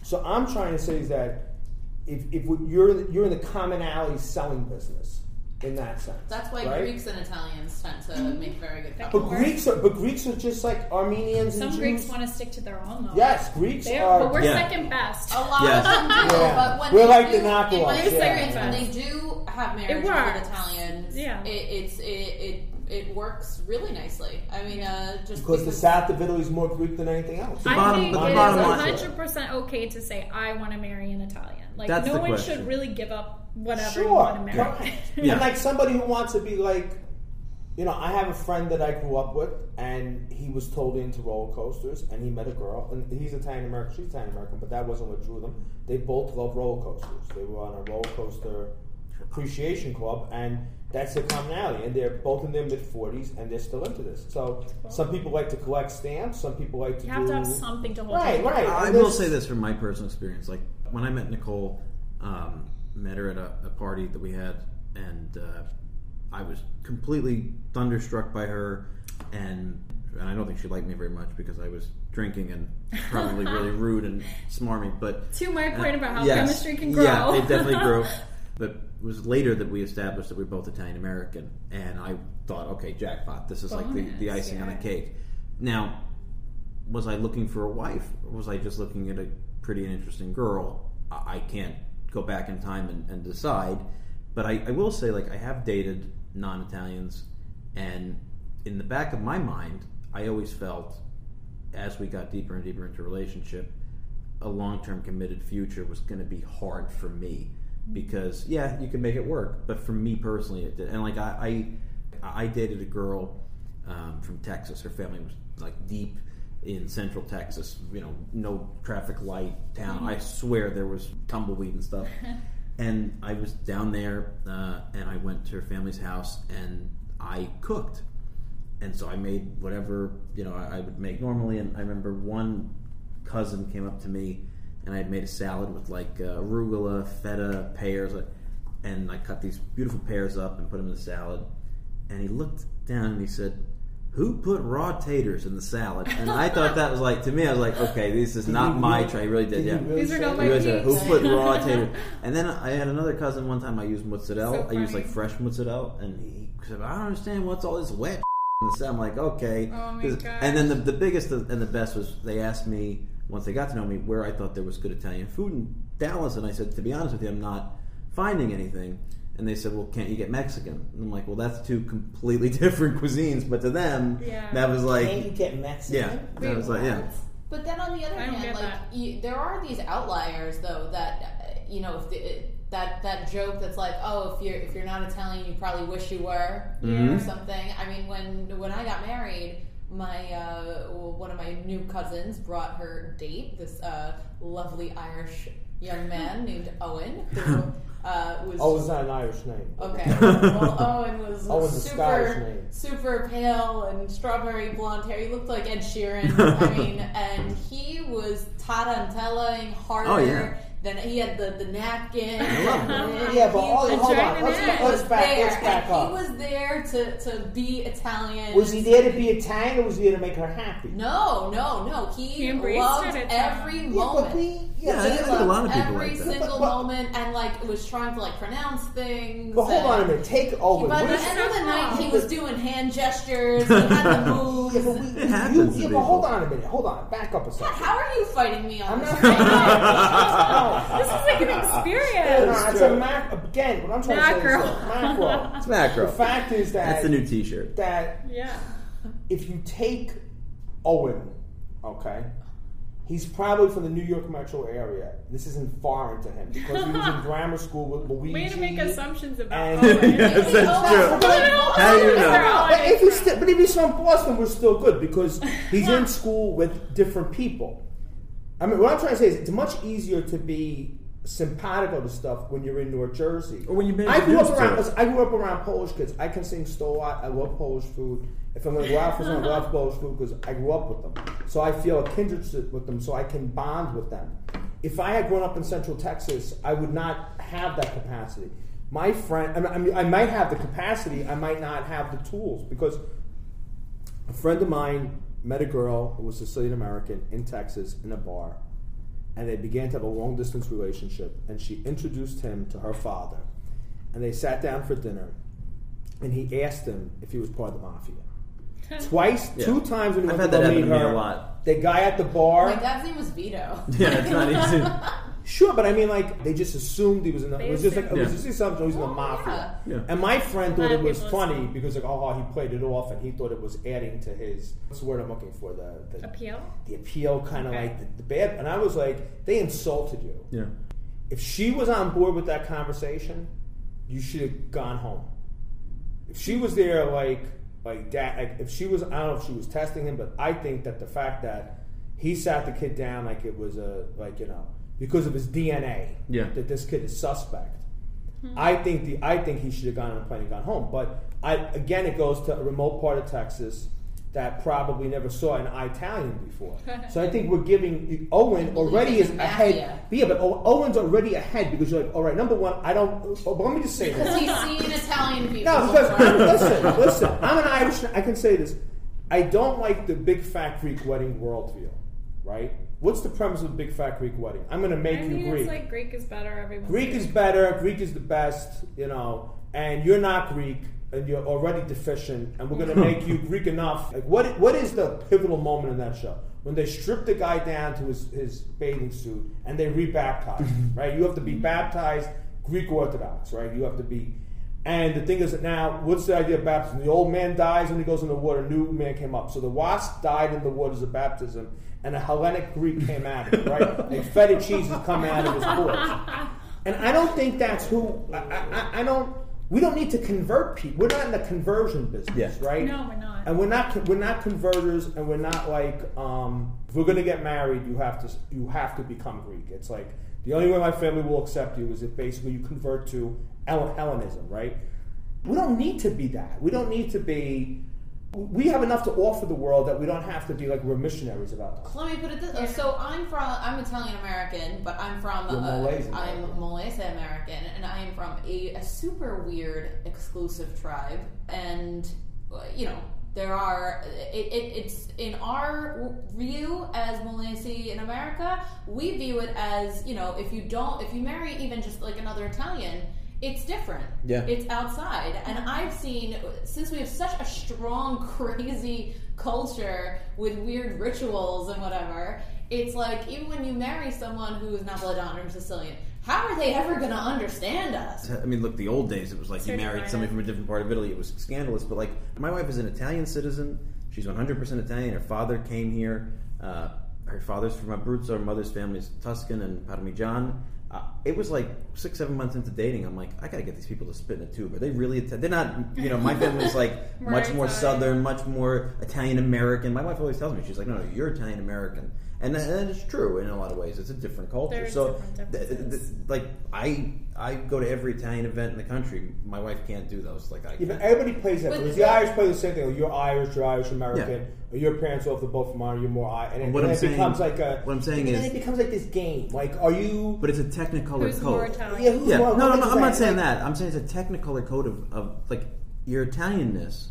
so I'm trying to say is that if, if you're you're in the commonality selling business in that sense. That's why right? Greeks and Italians tend to make very good That But couples. Greeks are but Greeks are just like Armenians Some and Greeks Jews. want to stick to their own though. Yes, Greeks They are. but we're Yeah. second best. A lot Yes. of them do, Yeah. but when We're they like do, the knockoffs, in my yeah. experience, when they do have marriages works. with Italians, Yeah. it, it's it, it it works really nicely. I mean, uh, just because the south of Italy is more Greek than anything else. I bottom- think but it the is bottom line- hundred percent okay to say I want to marry an Italian. Like That's no the one question. should really give up whatever you Sure. want to marry. Right. Yeah. And like somebody who wants to be like, you know, I have a friend that I grew up with, and he was totally into roller coasters, and he met a girl, and he's Italian American, she's Italian American, but that wasn't what drew them. They both love roller coasters. They were on a roller coaster appreciation club, and that's the commonality. And they're both in their mid forties, and they're still into this. So some people like to collect stamps, some people like to You have do to have something to hold right, right. I will say this from my personal experience. Like when I met Nicole, um, met her at a, a party that we had, and uh, I was completely thunderstruck by her, and and I don't think she liked me very much because I was drinking and probably really rude and smarmy. But To my point about how Yes. chemistry can grow. Yeah, it definitely grew. But it was later that we established that we are both Italian American, and I thought, okay, jackpot. This is like the, the Bonus, icing on the cake. Now, was I looking for a wife, or was I just looking at a pretty and interesting girl? I, I can't go back in time and, and decide. But I, I will say, like, I have dated non-Italians, and in the back of my mind, I always felt, as we got deeper and deeper into relationship, a long-term committed future was going to be hard for me because yeah you can make it work but for me personally it did and like i i, I dated a girl um, from texas her family was like deep in central texas you know no traffic light town i swear there was tumbleweed and stuff. And i was down there uh, and i went to her family's house and i cooked. And so I made whatever you know I, I would make normally. And I remember one cousin came up to me, and I had made a salad with like uh, arugula, feta, pears, and I cut these beautiful pears up and put them in the salad. And he looked down and he said, "Who put raw taters in the salad?" And I thought that was like to me, I was like, "Okay, this is not my tray." I really did, Did yeah. These are not my He was who put raw tater? And then I had another cousin one time. I used mozzarella. So I used like fresh mozzarella, and he said, "I don't understand what's all this wet." And so I'm like, okay. Oh my 'Cause- gosh. And then the, the biggest and the best was they asked me once they got to know me where I thought there was good Italian food in Dallas, and I said, to be honest with you, I'm not finding anything. And they said, well, can't you get Mexican? And I'm like, well, that's two completely different cuisines, but to them, Yeah. that was like, Can you like, get Mexican? yeah, that Wait, was like, yeah. But then on the other I hand, like you, there are these outliers though that uh, you know if the, that that joke that's like oh if you're if you're not Italian you probably wish you were Mm-hmm. or something. I mean when when I got married. My uh, one of my new cousins brought her date this uh, lovely Irish young man named Owen who uh, was Oh, it's not an Irish name. Okay. Well, Owen was Owen's a super, super pale and strawberry blonde hair. He looked like Ed Sheeran. I mean, and he was tarantellaing harder Oh, yeah. Than he had the, the napkin. I love him. Yeah, but He all, was- hold on. Let's, neck. he let's back, there. let's back up. He was there to, to be Italian. Was he there to be Italian or was he there to make her happy? No, no, no. He, He embraced loved it, every Yeah, moment. but we, Yeah, I He think a lot of loved people every like single But- but- moment, and like was trying to like pronounce things. But hold on a minute. Take Owen. By the end of the night, he was doing hand gestures. He had the moves. Yeah, but we, It happens you, yeah, but hold on a minute. Hold on. Back up a second. How are you fighting me on I'm this? not. right now? This is like an experience. it's a mac. Again, what I'm trying to say Macro. is that macro. It's macro. The fact is that That's the new T-shirt. that Yeah. if you take Owen, okay, He's probably from the New York metro area. This isn't foreign to him because he was in grammar school with Luigi. Way to make assumptions about and- Owen. Yes, that's true. But- How do you know? but if he's different. still, but if he's from Boston, we're still good because he's in school with different people. I mean, what I'm trying to say is, it's much easier to be simpatico to stuff when you're in North Jersey. Or when you've been I grew up around. it. I grew up around Polish kids. I can sing Sto Lat. I love Polish food. If I'm going to go out for something, I out Polish food because I grew up with them. So I feel a kindred with them. So I can bond with them. If I had grown up in Central Texas, I would not have that capacity. My friend, I, mean, I might have the capacity. I might not have the tools because a friend of mine met a girl who was Sicilian American in Texas in a bar, and they began to have a long distance relationship. And she introduced him to her father, and they sat down for dinner, and he asked him if he was part of the mafia. Twice, Yeah. two times when he I've went had to that go happen meet to me her, a lot. The guy at the bar. My dad's name was Vito. Yeah, it's not easy. Sure, but I mean, like they just assumed he was in. The, it was just like it was just the assumption he was in the mafia. yeah. Yeah. And my friend thought lot it of was people funny assume. because like, oh, he played it off, and he thought it was adding to his. What's the word I'm looking for? The the, Appeal? the appeal, kind of Okay. like the, the bad. And I was like, they insulted you. Yeah. If she was on board with that conversation, you should have gone home. If she was there, like like that, like if she was, I don't know if she was testing him, but I think that the fact that he sat the kid down like it was a like you know because of his DNA, Yeah. that this kid is suspect. Hmm. I think the I think he should have gone on a plane and gone home. But I again, it goes to a remote part of Texas that probably never saw an Italian before. so I think we're giving Owen already is the mafia. ahead. Yeah, but Owen's already ahead because you're like, all right, number one, I don't. Oh, but let me just say Because this. Because he's seen Italian people. No, because I'm, listen, listen. I'm an Irish. I can say this. I don't like the big fat Greek wedding worldview. Right? What's the premise of a big fat Greek wedding? I'm going to make I you Greek. it's like Greek is better. Everyone. Greek is better. Greek is the best. You know, and you're not Greek, and you're already deficient, and we're going to make you Greek enough. Like, what? What is the pivotal moment in that show? When they strip the guy down to his, his bathing suit and they rebaptize, him, right? You have to be baptized Greek Orthodox, right? You have to be. And the thing is that now, what's the idea of baptism? The old man dies when he goes in the water, a new man came up. So the wasp died in the waters of baptism, and a Hellenic Greek came out of it, right? like feta cheese has come out of his pores. And I don't think that's who. I, I, I don't. We don't need to convert people. We're not in the conversion business, Yeah. right? No, we're not. And we're not. We're not converters, and we're not like. Um, if we're going to get married, you have to. You have to become Greek. It's like the only way my family will accept you is if basically you convert to Hell- Hellenism, right? We don't need to be that. We don't need to be. We have enough to offer the world that we don't have to be like we're missionaries about that. Let me put it this way. So I'm from, I'm Italian American, but I'm from, You're uh, Malaysian I'm American. Malaysia American, and I am from a, a super weird exclusive tribe. And, uh, you know, there are, it, it, it's in our view as Malaysia in America, we view it as, you know, if you don't, if you marry even just like another Italian, it's different. Yeah. It's outside. And I've seen, since we have such a strong, crazy culture with weird rituals and whatever, it's like even when you marry someone who is not Napolitan or Sicilian, how are they ever going to understand us? I mean, look, the old days, it was like you married somebody from a different part of Italy. It was scandalous. But, like, my wife is an Italian citizen. She's 100% Italian. Her father came here. Uh, her father's from Abruzzo. Her mother's family is Tuscan and Parmigian. Uh, it was like six, seven months into dating. I'm like, I gotta get these people to spit in a tube. Are they really? Ita- They're not. You know, my family's like much more Italian. southern, much more Italian American. My wife always tells me, she's like, no, no, you're Italian American, and that, and it's true in a lot of ways. It's a different culture. There's so, different th- th- differences. like I I go to every Italian event in the country. My wife can't do those. Like I Yeah, can't. but everybody plays that. But Because the- the Irish play the same thing. Oh, you're Irish, you're Irish American, Yeah. or your parents are off the boat from Ireland, you're more Irish. And, it- What and I'm it saying- becomes like a. what I'm saying and is- then it becomes like this game. Like, are you? but it's a technicolor Who's code. more Italian? yeah, who's yeah, more, no, no, no, I'm not saying Like, that. I'm saying it's a technicolor code of, of like your Italianness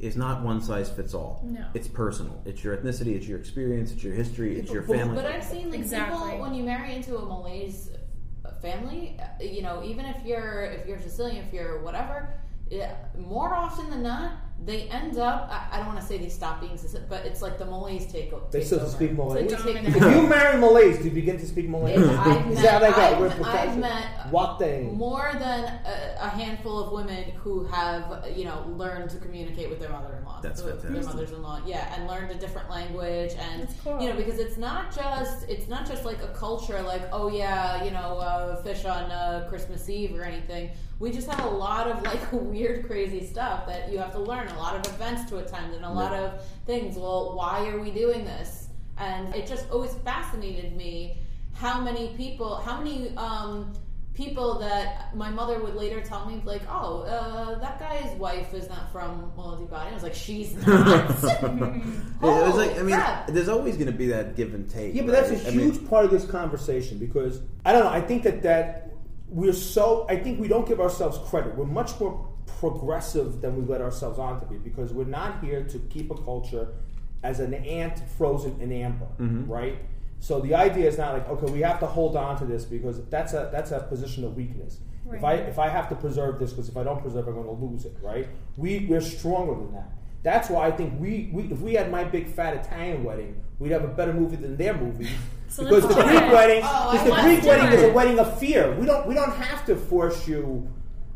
is not one size fits all. No. It's personal. It's your ethnicity. It's your experience. It's your history. It's your family. But I've seen like Exactly. people when you marry into a Malays family, uh, you know, even if you're if you're Sicilian, if you're whatever, yeah, more often than not, they end up. I, I don't want to say they stop being, but it's like the Malays take. o- They takes still over. speak Malay. So take If you marry Malays, do you begin to speak Malay? If I've Is met, that like a I've, repercussion? I've met What thing? more than a, a handful of women who have, you know, learned to communicate with their mother-in-law. That's with Their mothers-in-law, yeah, and learned a different language, and That's cool. you know, because it's not just it's not just like a culture, like oh yeah, you know, uh, fish on uh, Christmas Eve or anything. We just have a lot of like weird, crazy stuff that you have to learn. A lot of events to attend, and a lot of things. Well, why are we doing this? And it just always fascinated me how many people, how many um, people that my mother would later tell me, like, oh, uh, that guy's wife is not from Mola di Bari. I was like, she's not. it was like I mean, crap. there's always going to be that give and take. Yeah, but that's a right? I mean, huge part of this conversation because I don't know. I think that that we're so. I think we don't give ourselves credit. We're much more progressive than we let ourselves on to be because we're not here to keep a culture as an ant frozen in amber, Mm-hmm. right? So the idea is not like okay, we have to hold on to this because that's a that's a position of weakness. If I if I have to preserve this because if I don't preserve, I'm going to lose it, right? We we're stronger than that. That's why I think we, we if we had my big fat Italian wedding, we'd have a better movie than their movie. So because the Greek it. wedding, Oh, because the Greek wedding is a wedding of fear. We don't we don't have to force you.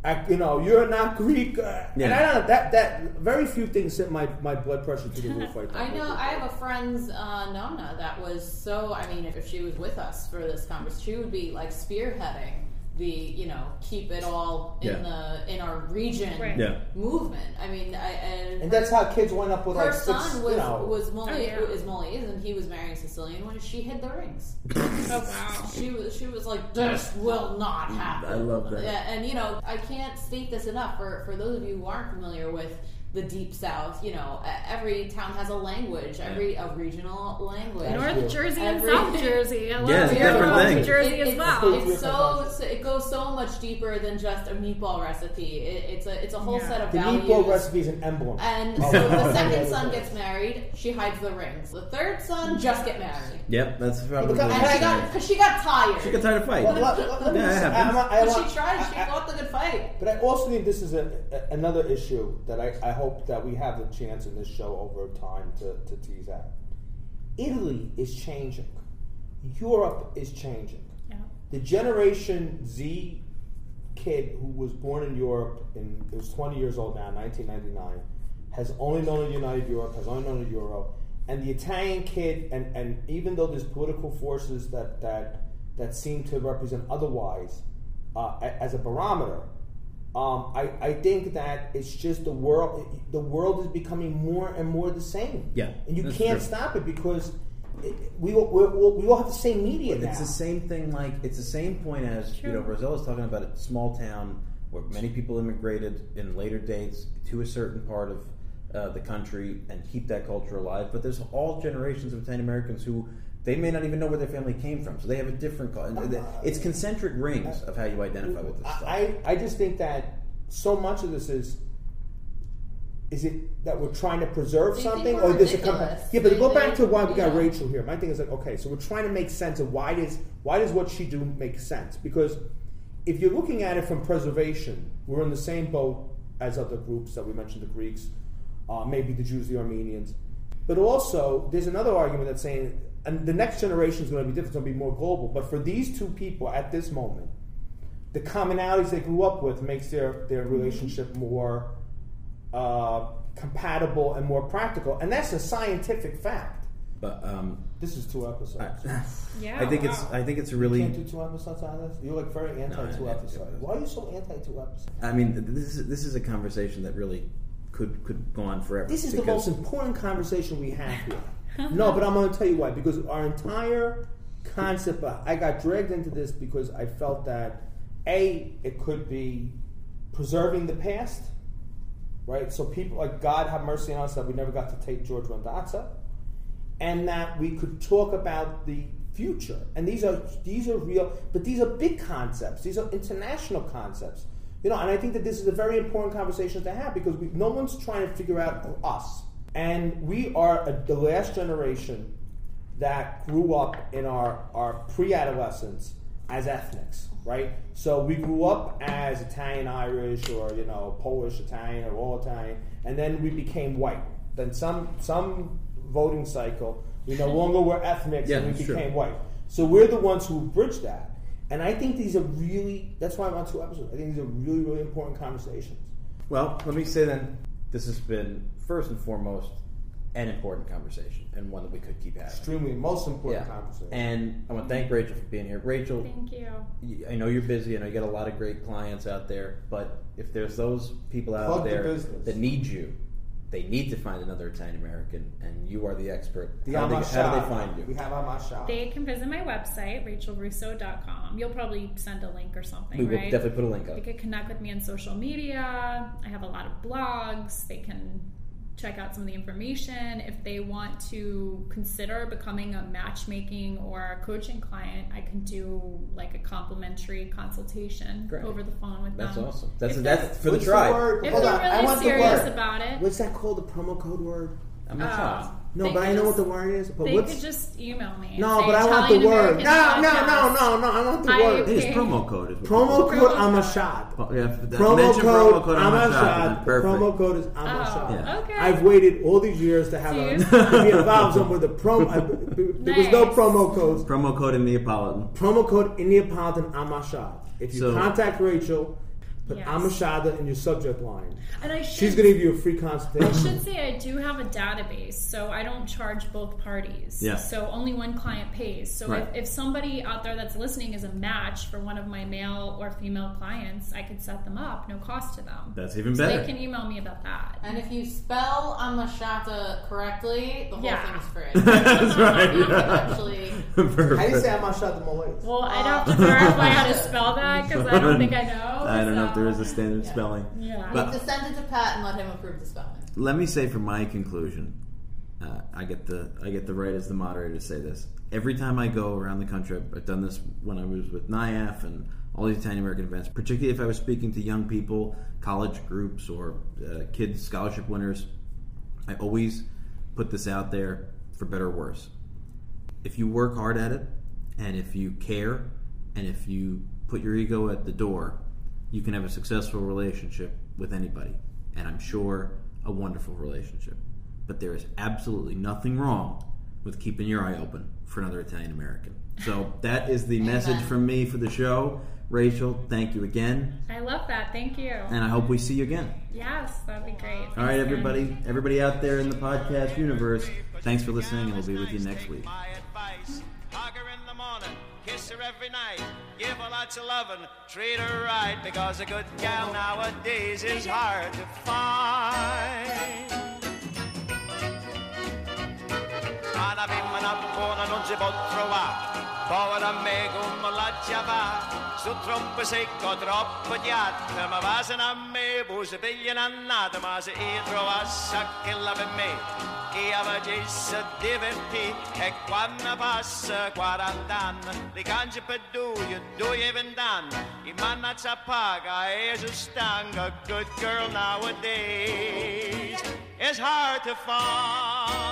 act- You know, you're not Greek, uh, and I don't know that that very few things sent my, my blood pressure to the roof like that. I know. I have a friend's uh, Nona that was so. I mean, if she was with us for this conference, she would be like spearheading the, you know, keep it all in Yeah. the in our region Right. Yeah. movement. I mean, I, and, and that's how kids went up with her like six, son was you know, was Molly Oh, yeah. is Malays, and he was marrying Sicilian when she hid the rings. Oh wow. Oh, she was she was like, this will not mm, happen. I love that. Yeah, and you know, I can't state this enough for for those of you who aren't familiar with the deep south. You know, every town has a language, every a regional language. North Jersey and South Jersey. I love Yeah, it's different about things. New Jersey It- as it's, well. It's so, so it goes so much deeper than just a meatball recipe. It, it's a it's a whole Yeah. set of the values. meatball recipe is an emblem. And Oh, so the second son gets married, she hides the rings. The third son just get married, Yep, that's probably. Look, I- and she got because she got tired. She got tired of fighting. Well, Yeah, I she tried. She I- I- fought the good fight. But I also think this is a, a, another issue that I, I hope that we have the chance in this show over time to, to tease out. Italy is changing. Europe is changing. Yeah. The Generation Z kid who was born in Europe and is 20 years old now, 1999, has only known a united Europe, has only known a euro. And the Italian kid, and, and even though there's political forces that, that, that seem to represent otherwise uh, as a barometer, um, I, I think that it's just the world. The world is becoming more and more the same. Yeah, and you can't true. stop it because it, we, all- we, all- we all have the same media now. It's the same thing. Like it's the same point as you know. Rossella's talking about a small town where many people immigrated in later dates to a certain part of uh, the country and keep that culture alive. But there's all generations of Italian Americans who they may not even know where their family came from, so they have a different. cul- and It's concentric rings of how you identify with this stuff. I, I just think that so much of this is is it that we're trying to preserve They something or does it come ridiculous. yeah but They- go back to why we got yeah. Rachel here my thing is like okay so we're trying to make sense of why does why does what she do make sense because if you're looking at it from preservation we're in the same boat as other groups that we mentioned the Greeks uh, maybe the Jews the Armenians but also there's another argument that's saying and the next generation is going to be different it's going to be more global but for these two people at this moment the commonalities they grew up with makes their, their relationship more uh, compatible and more practical. And that's a scientific fact. but um, This is two episodes. Yeah. I think it's. I think it's a You really. can't do two episodes on this? You're like very anti No, I two have to do episodes. Why are you so anti two episodes? I mean, this is this is a conversation that really could could go on forever. This is the most important conversation we have here. no, but I'm going to tell you why. Because our entire concept, uh, I got dragged into this because I felt that a it could be preserving the past, right? So people like God have mercy on us that we never got to take George Rondazza, and that we could talk about the future. And these are these are real, but these are big concepts. These are international concepts. You know, and I think that this is a very important conversation to have because we, no one's trying to figure out us, and we are a, the last generation that grew up in our, our pre-adolescence as ethnics, right? So we grew up as Italian Irish or you know Polish Italian or all Italian, and then we became white. Then some some voting cycle, we no longer were ethnics Yeah, and we that's true. became white. So we're the ones who bridge that. And I think these are really that's why I'm on two episodes. I think these are really, really important conversations. Well, let me say then, this has been first and foremost an important conversation and one that we could keep having. Extremely most important Yeah. conversation. And I want to thank Rachel for being here. Rachel, Thank you. I know you're busy. I know you got a lot of great clients out there. But if there's those people out Plug there business. that need you, they need to find another Italian American, and you are the expert. the how, do they, how do they find you? We have Amashad. They can visit my website, rachelrusso.com. You'll probably send a link or something, we will right? definitely put a link up. They up. could connect with me on social media. I have a lot of blogs. They can check out some of the information. If they want to consider becoming a matchmaking or a coaching client, I can do like a complimentary consultation Great. over the phone with That's them. That's awesome. That's If that's they're- for the What's tribe. word? If Hold they're on, I really want the serious word. about it, What's that called? The promo code word? I'm a child. uh, No, they but I could know what the word is. But They what's could just email me. no? But I want the word. American No, no, no, no, no. I want the I- word. It is promo code. Is Promo Promo code code. Amashad. Oh, yeah, f- Promo code promo code a shot. and Perfect. Promo code is Amashad. Oh, Yeah. okay. I've waited all these years to have a, to be involved in with a promo. I, there was no promo codes. Promo code in Neapolitan. Promo code in Neapolitan I'm a shot. If you So- contact Rachel, put Yes. Amashada in your subject line. And I should, She's going to give you a free consultation. I should say I do have a database, so I don't charge both parties. Yeah. So only one client pays. So Right. if, if somebody out there that's listening is a match for one of my male or female clients, I could set them up, no cost to them. That's even so better. they can email me about that. And if you spell Amashata correctly, the whole Yeah. thing is free. That's right. You can actually. How do you say Amashada Malays? Well, I'd have to verify how to spell that because I don't think I know. I don't know if there is a standard spelling. Yeah. But- to send it to Pat and let him approve the spelling. Let me say, for my conclusion, uh, I get the I get the right as the moderator to say this. Every time I go around the country, I've- I've done this when I was with NIAF and all these Italian American events. Particularly if I was speaking to young people, college groups, or uh, kids scholarship winners, I always put this out there for better or worse. If you work hard at it, and if you care, and if you put your ego at the door, you can have a successful relationship with anybody. And I'm sure a wonderful relationship. But there is absolutely nothing wrong with keeping your eye open for another Italian American. So that is the message from me for the show. Rachel, thank you again. I love that. Thank you. And I hope we see you again. Yes, that'd be great. All right, Thanks, everybody, everybody out there in the podcast universe, thanks for listening, and we'll be with you next week. My advice. Hug her in the morning, kiss her every night, give her lots of loving, treat her right, because a good gal nowadays is hard to find. Una femmina buona non si può trovare, povera me come la giava, sto troppo secco, troppo diatta, ma vasano a me, poi si pigliano annata, ma se io trovassi quella per me, che io facesse e quando passa 40 anni, li cangi per due, due e vent'anni, i mannazza paga e si stanca, good girl nowadays, it's hard to find.